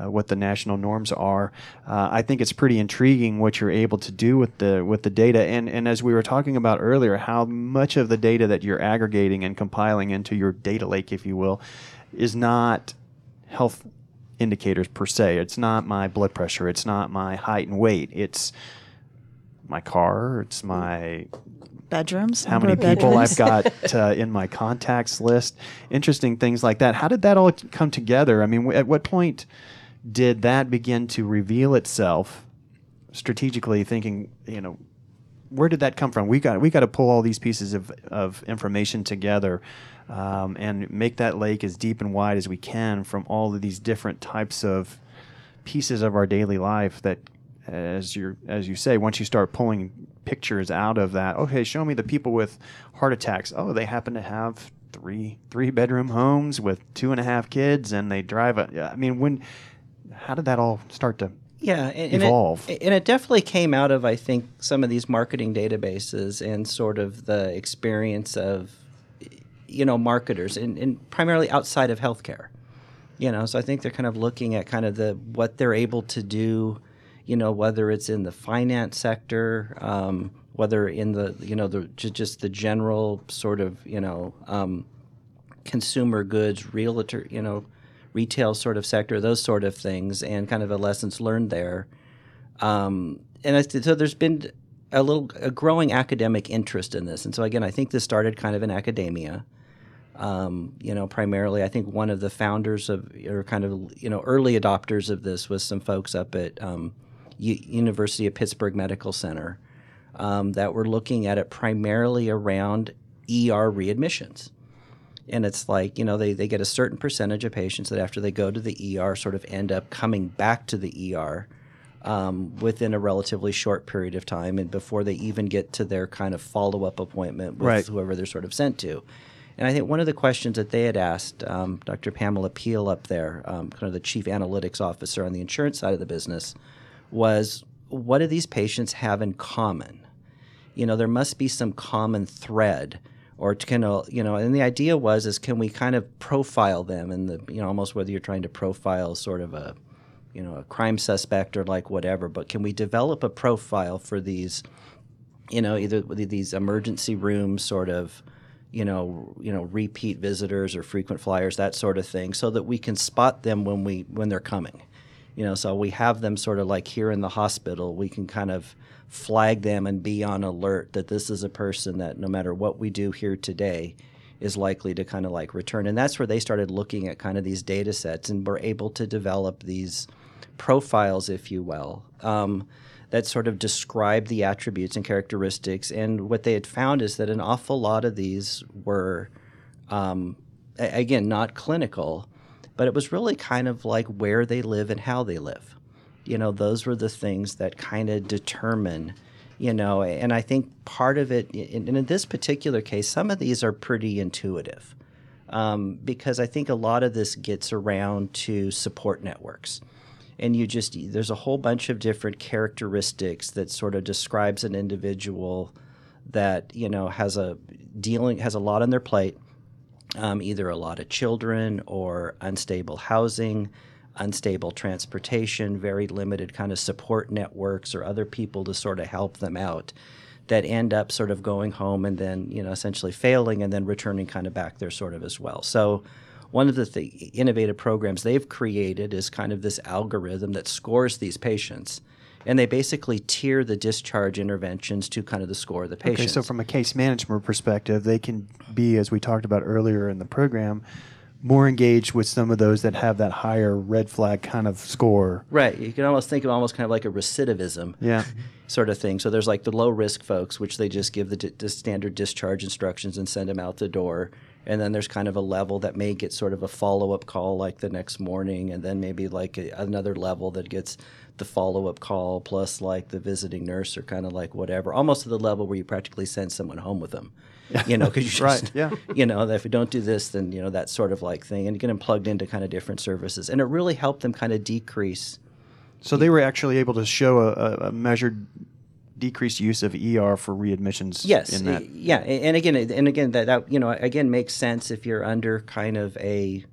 uh, what the national norms are. Uh, I think it's pretty intriguing what you're able to do with the with the data, and and as we were talking about earlier, how much of the data that you're aggregating and compiling into your data lake, if you will, is not health indicators per se. It's not my blood pressure. It's not my height and weight. It's my car. It's my Bedrooms. how many people bedrooms. I've got uh, in my contacts list. Interesting things like that. How did that all come together? I mean, w- at what point did that begin to reveal itself strategically? Thinking, you know, where did that come from? We got we got to pull all these pieces of, of information together um, and make that lake as deep and wide as we can from all of these different types of pieces of our daily life that, as you as you say, once you start pulling pictures out of that, okay, show me the people with heart attacks. Oh, they happen to have three three bedroom homes with two and a half kids, and they drive a. I mean, when how did that all start to yeah, and, and evolve? It, and it definitely came out of I think some of these marketing databases and sort of the experience of you know marketers and, and primarily outside of healthcare. You know, so I think they're kind of looking at kind of the what they're able to do. You know, whether it's in the finance sector, um, whether in the you know the just the general sort of you know um, consumer goods, realtor, you know, retail sort of sector, those sort of things, and kind of a lessons learned there. Um, and I, so there's been a little a growing academic interest in this, and so again, I think this started kind of in academia. Um, you know, primarily, I think one of the founders of or kind of you know early adopters of this was some folks up at um, U- University of Pittsburgh Medical Center um, that were looking at it primarily around ER readmissions. And it's like, you know, they, they get a certain percentage of patients that after they go to the ER sort of end up coming back to the ER um, within a relatively short period of time and before they even get to their kind of follow up appointment with Right. whoever they're sort of sent to. And I think one of the questions that they had asked um, Dr. Pamela Peele up there, um, kind of the chief analytics officer on the insurance side of the business, was what do these patients have in common? You know, there must be some common thread or of, you know, and the idea was is can we kind of profile them and the, you know, almost whether you're trying to profile sort of a, you know, a crime suspect or like whatever, but can we develop a profile for these, you know, either these emergency room sort of, you know, you know, repeat visitors or frequent flyers, that sort of thing, so that we can spot them when we when they're coming. You know, so we have them sort of like here in the hospital, we can kind of flag them and be on alert that this is a person that no matter what we do here today is likely to kind of like return. And that's where they started looking at kind of these data sets and were able to develop these profiles, if you will, um, that sort of describe the attributes and characteristics. And what they had found is that an awful lot of these were, um, again, not clinical, but it was really kind of like where they live and how they live. You know, those were the things that kind of determine, you know, and I think part of it, and in this particular case, some of these are pretty intuitive um, because I think a lot of this gets around to support networks. And you just, there's a whole bunch of different characteristics that sort of describes an individual that, you know, has a dealing, has a lot on their plate, um, either a lot of children or unstable housing, unstable transportation, very limited kind of support networks or other people to sort of help them out that end up sort of going home and then you know essentially failing and then returning kind of back there sort of as well. So one of the th- innovative programs they've created is kind of this algorithm that scores these patients. And they basically tier the discharge interventions to kind of the score of the patient. Okay, so from a case management perspective, they can be, as we talked about earlier in the program, more engaged with some of those that have that higher red flag kind of score. Right. You can almost think of almost kind of like a recidivism Yeah. sort of thing. So there's like the low risk folks, which they just give the, di- the standard discharge instructions and send them out the door. And then there's kind of a level that may get sort of a follow up call like the next morning, and then maybe like a, another level that gets the follow up call plus like the visiting nurse or kind of like whatever, almost to the level where you practically send someone home with them. You know, because you just, Right, yeah. you know, that if we don't do this, then you know that sort of like thing, and you get them plugged into kind of different services, and it really helped them kind of decrease So they were actually able to show a, a, measured decreased use of ER for readmissions. Yes, In that. yeah, and again, and again, that, that you know, again makes sense if you're under kind of a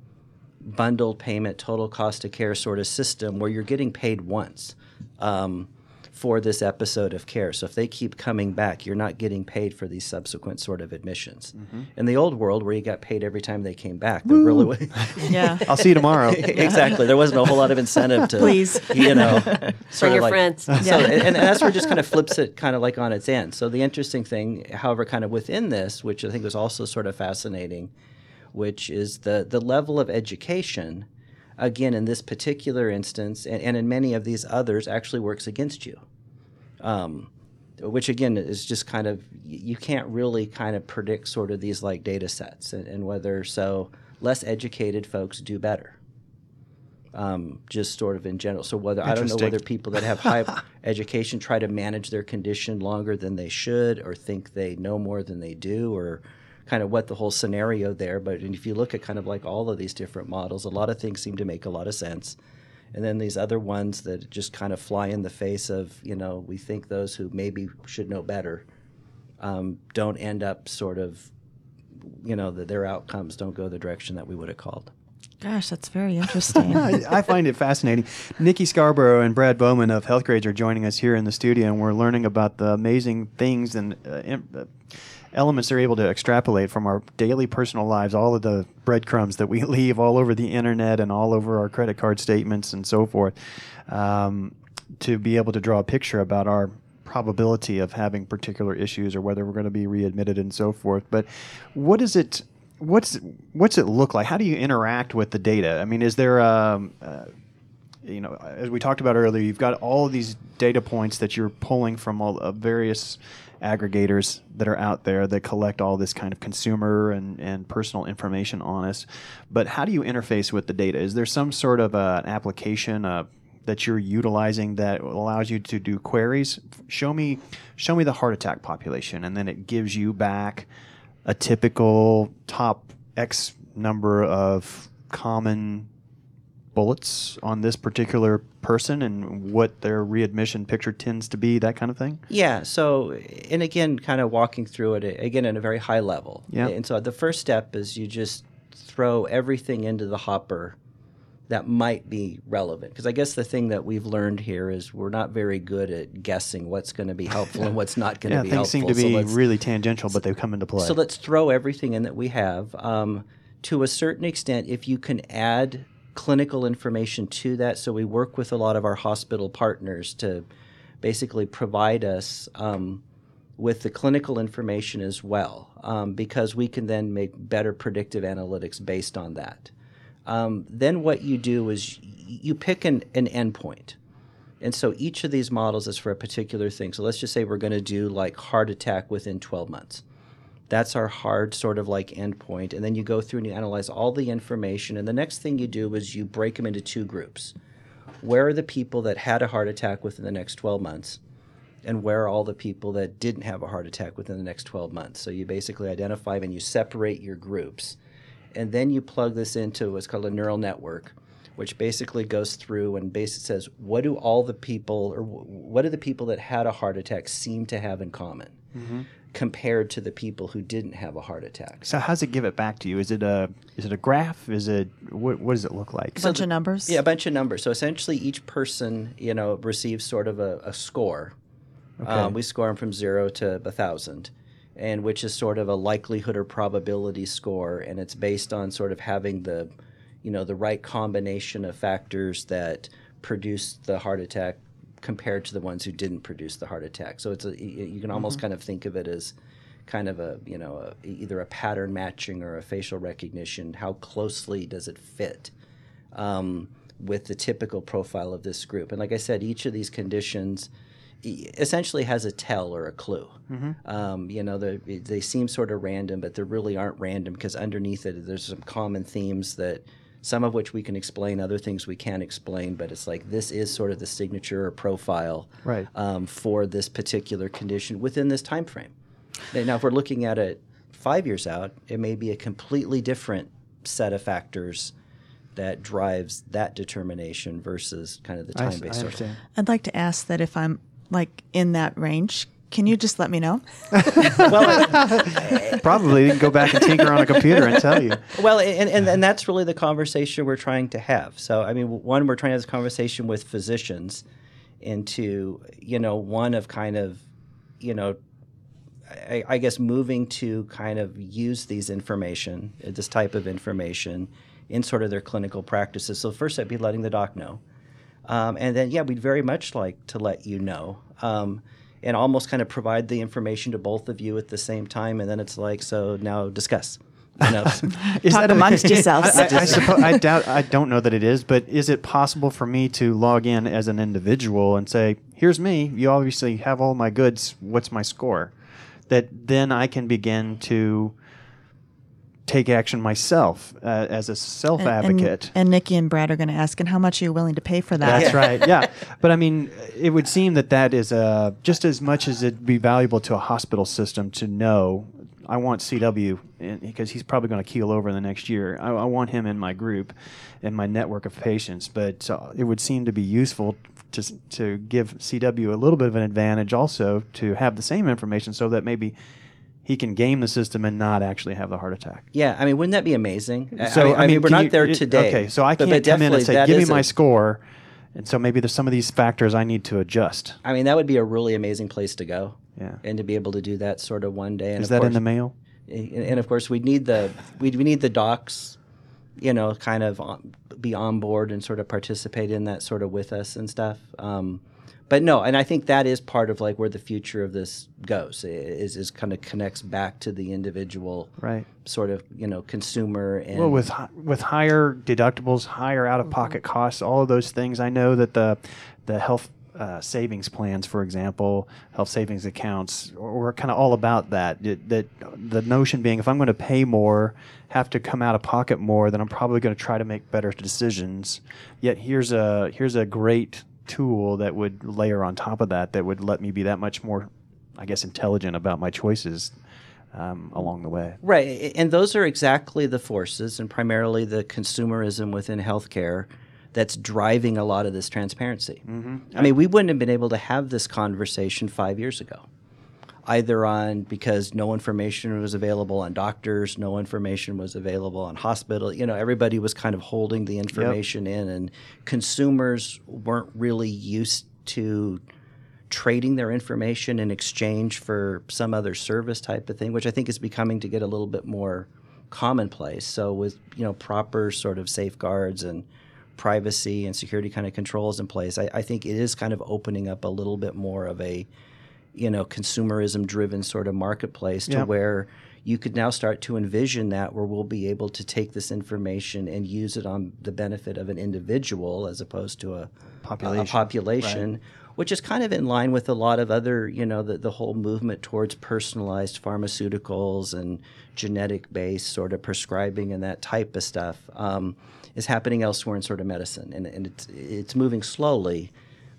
bundled payment, total cost of care sort of system where you're getting paid once um, for this episode of care. So if they keep coming back, you're not getting paid for these subsequent sort of admissions. Mm-hmm. In the old world, where you got paid every time they came back, there really was, Yeah. I'll see you tomorrow. exactly. There wasn't a whole lot of incentive to, Please. you know, sort your of like, friends. So, and, and that's where it just kind of flips it kind of like on its end. So the interesting thing, however, kind of within this, which I think was also sort of fascinating, which is the the level of education, again, in this particular instance, and, and in many of these others, actually works against you. Um, which again is just kind of you can't really kind of predict sort of these like data sets and, and whether so less educated folks do better um, just sort of in general. So whether I don't know whether people that have high education try to manage their condition longer than they should, or think they know more than they do, or kind of what the whole scenario there. But if you look at kind of like all of these different models, a lot of things seem to make a lot of sense. And then these other ones that just kind of fly in the face of, you know, we think those who maybe should know better um, don't end up sort of, you know, that their outcomes don't go the direction that we would have called. Gosh, that's very interesting. I find it fascinating. Nikki Scarborough and Brad Bowman of Healthgrades are joining us here in the studio, and we're learning about the amazing things and uh, uh, elements they're able to extrapolate from our daily personal lives, all of the breadcrumbs that we leave all over the internet and all over our credit card statements and so forth, um, to be able to draw a picture about our probability of having particular issues or whether we're going to be readmitted and so forth. But what is it? What's what's it look like? How do you interact with the data? I mean, is there um, uh, you know, as we talked about earlier, you've got all of these data points that you're pulling from all of various aggregators that are out there that collect all this kind of consumer and, and personal information on us. But how do you interface with the data? Is there some sort of uh, an application uh, that you're utilizing that allows you to do queries? Show me, show me the heart attack population, and then it gives you back a typical top X number of common bullets on this particular person and what their readmission picture tends to be, that kind of thing? Yeah. So, and again, kind of walking through it again at a very high level. Yeah. And so the first step is you just throw everything into the hopper that might be relevant. Because I guess the thing that we've learned here is we're not very good at guessing what's going to be helpful and what's not going to yeah, be things helpful. seem to be let's- really tangential, but they come into play. so let's throw everything in that we have. Um, to a certain extent, if you can add clinical information to that, so we work with a lot of our hospital partners to basically provide us um, with the clinical information as well, um, because we can then make better predictive analytics based on that. Um, then what you do is you pick an, an endpoint. And so each of these models is for a particular thing. So let's just say we're going to do like heart attack within 12 months. That's our hard sort of like endpoint. And then you go through and you analyze all the information. And the next thing you do is you break them into two groups. Where are the people that had a heart attack within the next 12 months? And where are all the people that didn't have a heart attack within the next 12 months? So you basically identify and you separate your groups. And then you plug this into what's called a neural network, which basically goes through and basically says, what do all the people, or what do the people that had a heart attack seem to have in common? Mm-hmm. Compared to the people who didn't have a heart attack. So how does it give it back to you? Is it a is it a graph? Is it what, what does it look like? A bunch of numbers. Yeah, a bunch of numbers. So essentially, each person, you know, receives sort of a, a score. Um, we score them from zero to a thousand, and which is sort of a likelihood or probability score, and it's based on sort of having the, you know, the right combination of factors that produce the heart attack compared to the ones who didn't produce the heart attack. So it's a, you can almost kind of think of it as kind of a you know a, either a pattern matching or a facial recognition. How closely does it fit? um, with the typical profile of this group. And like I said, each of these conditions essentially has a tell or a clue. Um, you know, they, they seem sort of random, but they really aren't random because underneath it, there's some common themes that some of which we can explain, other things we can't explain. But it's like this is sort of the signature or profile Right. um, for this particular condition within this time frame. Now, if we're looking at it five years out, it may be a completely different set of factors that drives that determination versus kind of the time-based. I sort understand. I'd like to ask that if I'm like in that range, can you just let me know? well, Probably you can go back and tinker on a computer and tell you. Well, and, and, and that's really the conversation we're trying to have. So, I mean, one, we're trying to have this conversation with physicians into, you know, one of kind of, you know, I, I guess moving to kind of use these information, uh, this type of information, in sort of their clinical practices. So first, I'd be letting the doc know, um, and then yeah, we'd very much like to let you know, um, and almost kind of provide the information to both of you at the same time, and then it's like, so now discuss. You know, Is Talk that a- amongst yourselves. I, I, I suppose I doubt. I don't know that it is, but is it possible for me to log in as an individual and say, "Here's me. You obviously have all my goods. What's my score?" That then I can begin to take action myself uh, as a self advocate. And, and Nikki and Brad are going to ask, and how much are you willing to pay for that? That's right. Yeah, but I mean, it would seem that that is uh, just as much as it'd be valuable to a hospital system to know. I want CW because he's probably going to keel over in the next year. I, I, want him in my group, in my network of patients. But uh, it would seem to be useful to to give CW a little bit of an advantage also to have the same information, so that maybe he can game the system and not actually have the heart attack. Yeah, I mean, wouldn't that be amazing? So I mean, I mean we're not you, there today. Okay, so I can't come in and say, "Give me my a, score," and so maybe there's some of these factors I need to adjust. I mean, that would be a really amazing place to go. Yeah, and to be able to do that sort of one day. And Is that course, in the mail? And of course, we need the we we need the docs, you know, kind of on, be on board and sort of participate in that sort of with us and stuff. Um, but no, and I think that is part of like where the future of this goes is is kind of connects back to the individual, right? Sort of you know consumer and well with with higher deductibles, higher out of pocket mm-hmm. costs, all of those things. I know that the the health uh, savings plans, for example, health savings accounts, we're kind of all about that. It, that the notion being, if I'm going to pay more, have to come out of pocket more, then I'm probably going to try to make better decisions. Yet here's a here's a great tool that would layer on top of that that would let me be that much more, I guess, intelligent about my choices um, along the way. Right, and those are exactly the forces, and primarily the consumerism within healthcare that's driving a lot of this transparency. Mm-hmm. I mean, we wouldn't have been able to have this conversation five years ago either on because no information was available on doctors, no information was available on hospital. You know, everybody was kind of holding the information yep. in, and consumers weren't really used to trading their information in exchange for some other service type of thing, which I think is becoming to get a little bit more commonplace. So with you know proper sort of safeguards and privacy and security kind of controls in place, I, I think it is kind of opening up a little bit more of a you know consumerism driven sort of marketplace to yep. where you could now start to envision that where we'll be able to take this information and use it on the benefit of an individual as opposed to a population, a population right. which is kind of in line with a lot of other, you know, the, the whole movement towards personalized pharmaceuticals and genetic based sort of prescribing and that type of stuff um, is happening elsewhere in sort of medicine. And, and it's, it's moving slowly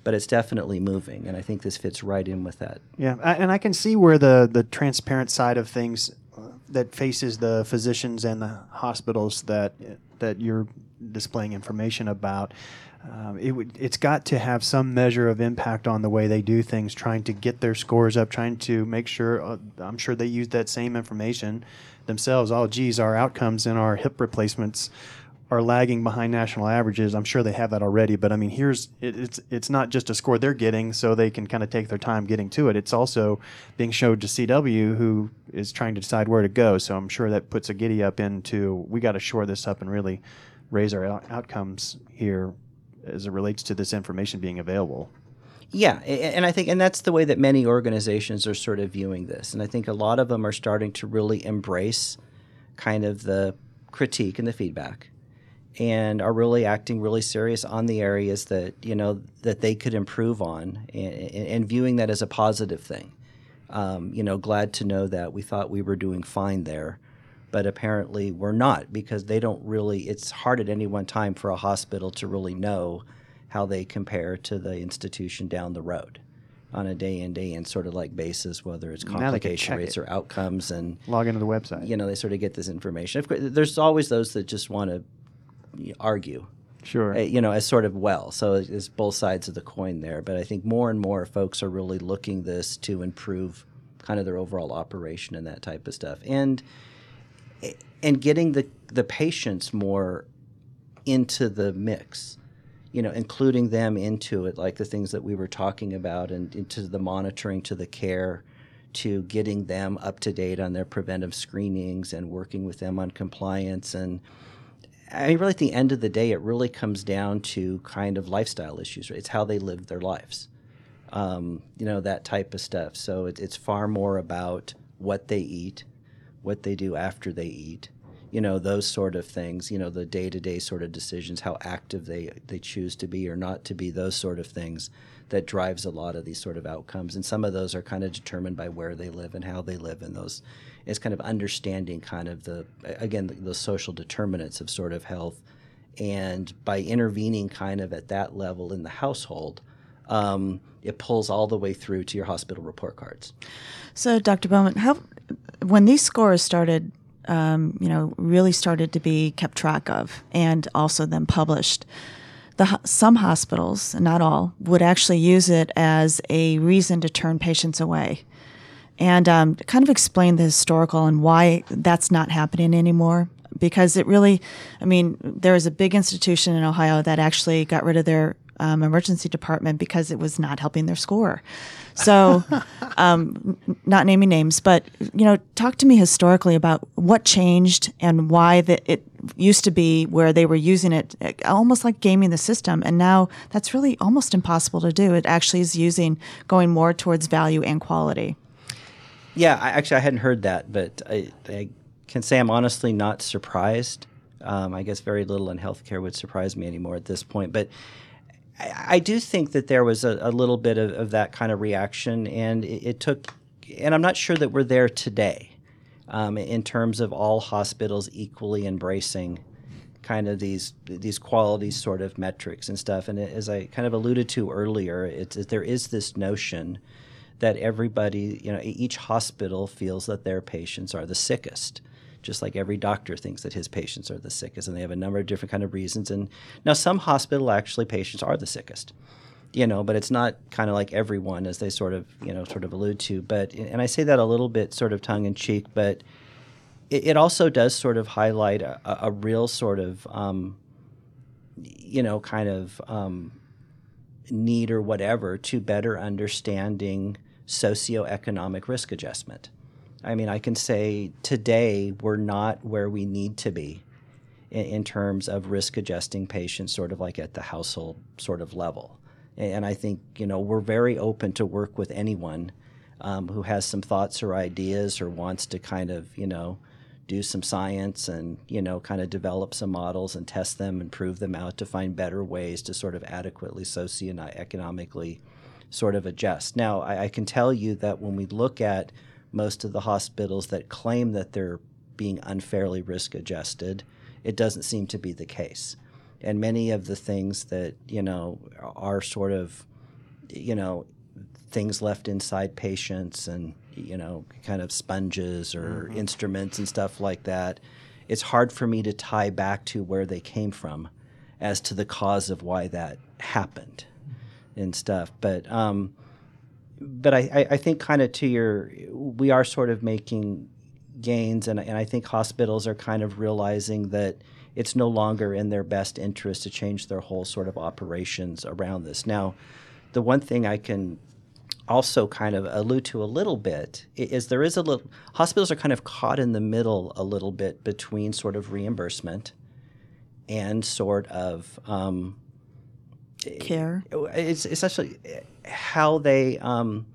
but it's definitely moving, and I think this fits right in with that. Yeah, and I can see where the the transparent side of things uh, that faces the physicians and the hospitals that that you're displaying information about. Um, it would, it's got to have some measure of impact on the way they do things, trying to get their scores up, trying to make sure. Uh, I'm sure they use that same information themselves. Oh, geez, our outcomes in our hip replacements are lagging behind national averages. I'm sure they have that already, but I mean, here's it, it's it's not just a score they're getting, so they can kind of take their time getting to it. It's also being showed to CW, who is trying to decide where to go. So I'm sure that puts a giddy up into we got to shore this up and really raise our out- outcomes here as it relates to this information being available. Yeah, and I think, and that's the way that many organizations are sort of viewing this, and I think a lot of them are starting to really embrace kind of the critique and the feedback and are really acting really serious on the areas that you know that they could improve on and, and viewing that as a positive thing. Um, you know glad to know that we thought we were doing fine there but apparently we're not because they don't really it's hard at any one time for a hospital to really know how they compare to the institution down the road on a day in day in sort of like basis whether it's complication rates it. or outcomes and log into the website. you know they sort of get this information. Of course, there's always those that just want to argue. Sure. Uh, you know, as sort of well. So it's both sides of the coin there. But I think more and more folks are really looking this to improve kind of their overall operation and that type of stuff. And and getting the the patients more into the mix you know, including them into it, like the things that we were talking about, and into the monitoring, to the care, to getting them up to date on their preventive screenings, and working with them on compliance, and I mean, really, at the end of the day, it really comes down to kind of lifestyle issues. Right? It's how they live their lives, um, you know, that type of stuff. So it, it's far more about what they eat, what they do after they eat, you know those sort of things you know the day-to-day sort of decisions how active they they choose to be or not to be those sort of things that drives a lot of these sort of outcomes and some of those are kind of determined by where they live and how they live and those is kind of understanding kind of the again the, the social determinants of sort of health and by intervening kind of at that level in the household um, it pulls all the way through to your hospital report cards So, Dr. Bowman, how when these scores started, um, you know, really started to be kept track of and also then published, the some hospitals, not all, would actually use it as a reason to turn patients away, and um, kind of explain the historical and why that's not happening anymore. Because it really, I mean, there is a big institution in Ohio that actually got rid of their um, emergency department because it was not helping their score. So, um, n- not naming names, but you know, talk to me historically about what changed and why that it used to be where they were using it eh, almost like gaming the system, and now that's really almost impossible to do. It actually is using going more towards value and quality. Yeah, I, actually, I hadn't heard that, but I, I can say I'm honestly not surprised. Um, I guess very little in healthcare would surprise me anymore at this point. But I, I do think that there was a, a little bit of, of, that kind of reaction, and it, it, took, and I'm not sure that we're there today um, in terms of all hospitals equally embracing kind of these these quality sort of metrics and stuff. And as I kind of alluded to earlier, it's, there is this notion that everybody, you know, each hospital feels that their patients are the sickest just like every doctor thinks that his patients are the sickest and they have a number of different kind of reasons and now some hospital actually patients are the sickest you know but it's not kind of like everyone as they sort of you know sort of allude to but and i say that a little bit sort of tongue in cheek but it, it also does sort of highlight a, a real sort of um, you know kind of um, need or whatever to better understanding socioeconomic risk adjustment. I mean, I can say today we're not where we need to be in, in, terms of risk adjusting patients, sort of like at the household sort of level. And I think, you know, we're very open to work with anyone um, who has some thoughts or ideas or wants to kind of, you know, do some science and, you know, kind of develop some models and test them and prove them out to find better ways to sort of adequately socioeconomically sort of adjust. Now, I, I, can tell you that when we look at most of the hospitals that claim that they're being unfairly risk adjusted, it doesn't seem to be the case. And many of the things that, you know, are sort of, you know, things left inside patients and, you know, kind of sponges or mm-hmm. instruments and stuff like that, it's hard for me to tie back to where they came from as to the cause of why that happened and stuff. But um, but I, I think kind of to your, we are sort of making gains, and, and I think hospitals are kind of realizing that it's no longer in their best interest to change their whole sort of operations around this. Now, the one thing I can also kind of allude to a little bit is there is a little hospitals are kind of caught in the middle a little bit between sort of reimbursement and sort of um, care. It's essentially how they, um,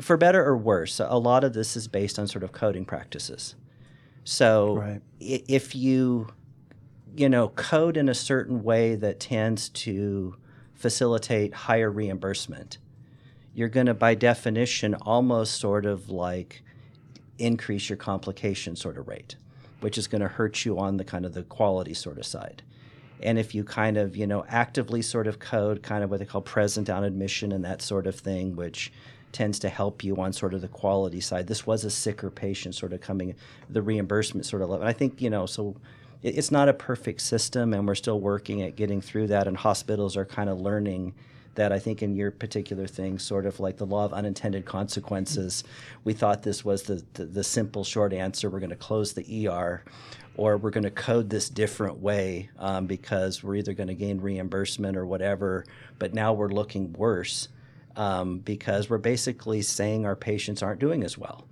for better or worse, a lot of this is based on sort of coding practices. So right. if you, you know, code in a certain way that tends to facilitate higher reimbursement, you're going to, by definition, almost sort of like increase your complication sort of rate, which is going to hurt you on the kind of the quality sort of side. And if you kind of, you know, actively sort of code kind of what they call present on admission and that sort of thing, which tends to help you on sort of the quality side. This was a sicker patient sort of coming, the reimbursement sort of level. I think, you know, so it's not a perfect system and we're still working at getting through that. And hospitals are kind of learning that I think in your particular thing, sort of like the law of unintended consequences, we thought this was the, the, the simple short answer. We're going to close the ER or we're going to code this different way um, because we're either going to gain reimbursement or whatever. But now we're looking worse um, because we're basically saying our patients aren't doing as well.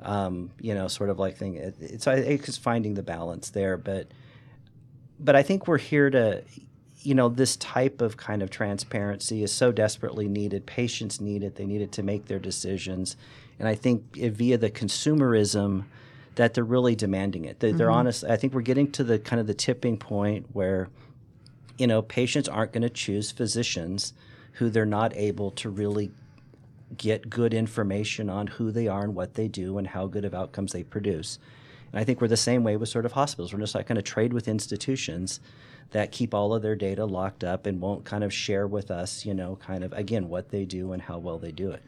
Um, you know, sort of like thing. It, it's it's finding the balance there, but but I think we're here to, you know, this type of kind of transparency is so desperately needed. Patients need it. They need it to make their decisions, and I think via the consumerism that they're really demanding it. They, They're mm-hmm. honest. I think we're getting to the kind of the tipping point where, you know, patients aren't going to choose physicians who they're not able to really get good information on who they are and what they do and how good of outcomes they produce. And I think we're the same way with sort of hospitals. We're just not going to trade with institutions that keep all of their data locked up and won't kind of share with us, you know, kind of again what they do and how well they do it.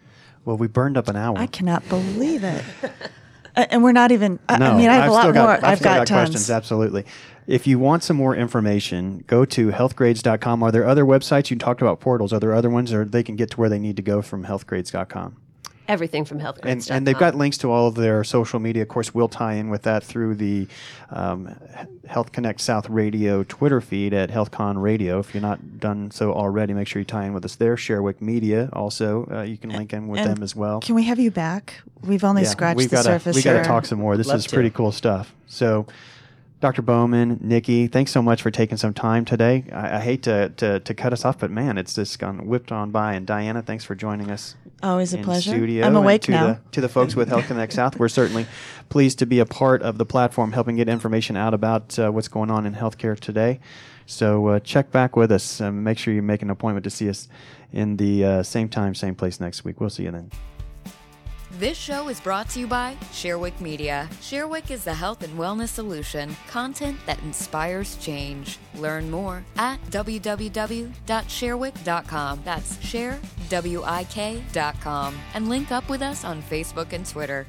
Well, we burned up an hour. I cannot believe it. Uh, and we're not even. I, no, I mean, I have I've a lot still more. got, I've, got, got questions. Absolutely. If you want some more information, go to healthgrades.com. Are there other websites? You talked about portals. Are there other ones, or they can get to where they need to go from healthgrades.com? Everything from healthgrades.com. And, and they've got links to all of their social media. Of course, we'll tie in with that through the um, Health Connect South Radio Twitter feed at HealthCon Radio. If you're not done so already, make sure you tie in with us there. Sherwick Media also, uh, you can link in with And them as well. Can we have you back? We've only Yeah, scratched we've the gotta, surface We've got to talk some more. This Love is to. pretty cool stuff. So, Dr. Bowman, Nikki, thanks so much for taking some time today. I, I hate to, to, to cut us off, but man, it's just gone whipped on by. And Diana, thanks for joining us. Always a in pleasure. Studio I'm and awake to now. The, to the folks with Health Connect South, we're certainly pleased to be a part of the platform, helping get information out about uh, what's going on in healthcare today. So uh, check back with us. Um, make sure you make an appointment to see us in the uh, same time, same place next week. We'll see you then. This show is brought to you by ShareWIK Media. ShareWIK is the health and wellness solution, content that inspires change. Learn more at www.sharewik.com. That's share, W I K.com. And link up with us on Facebook and Twitter.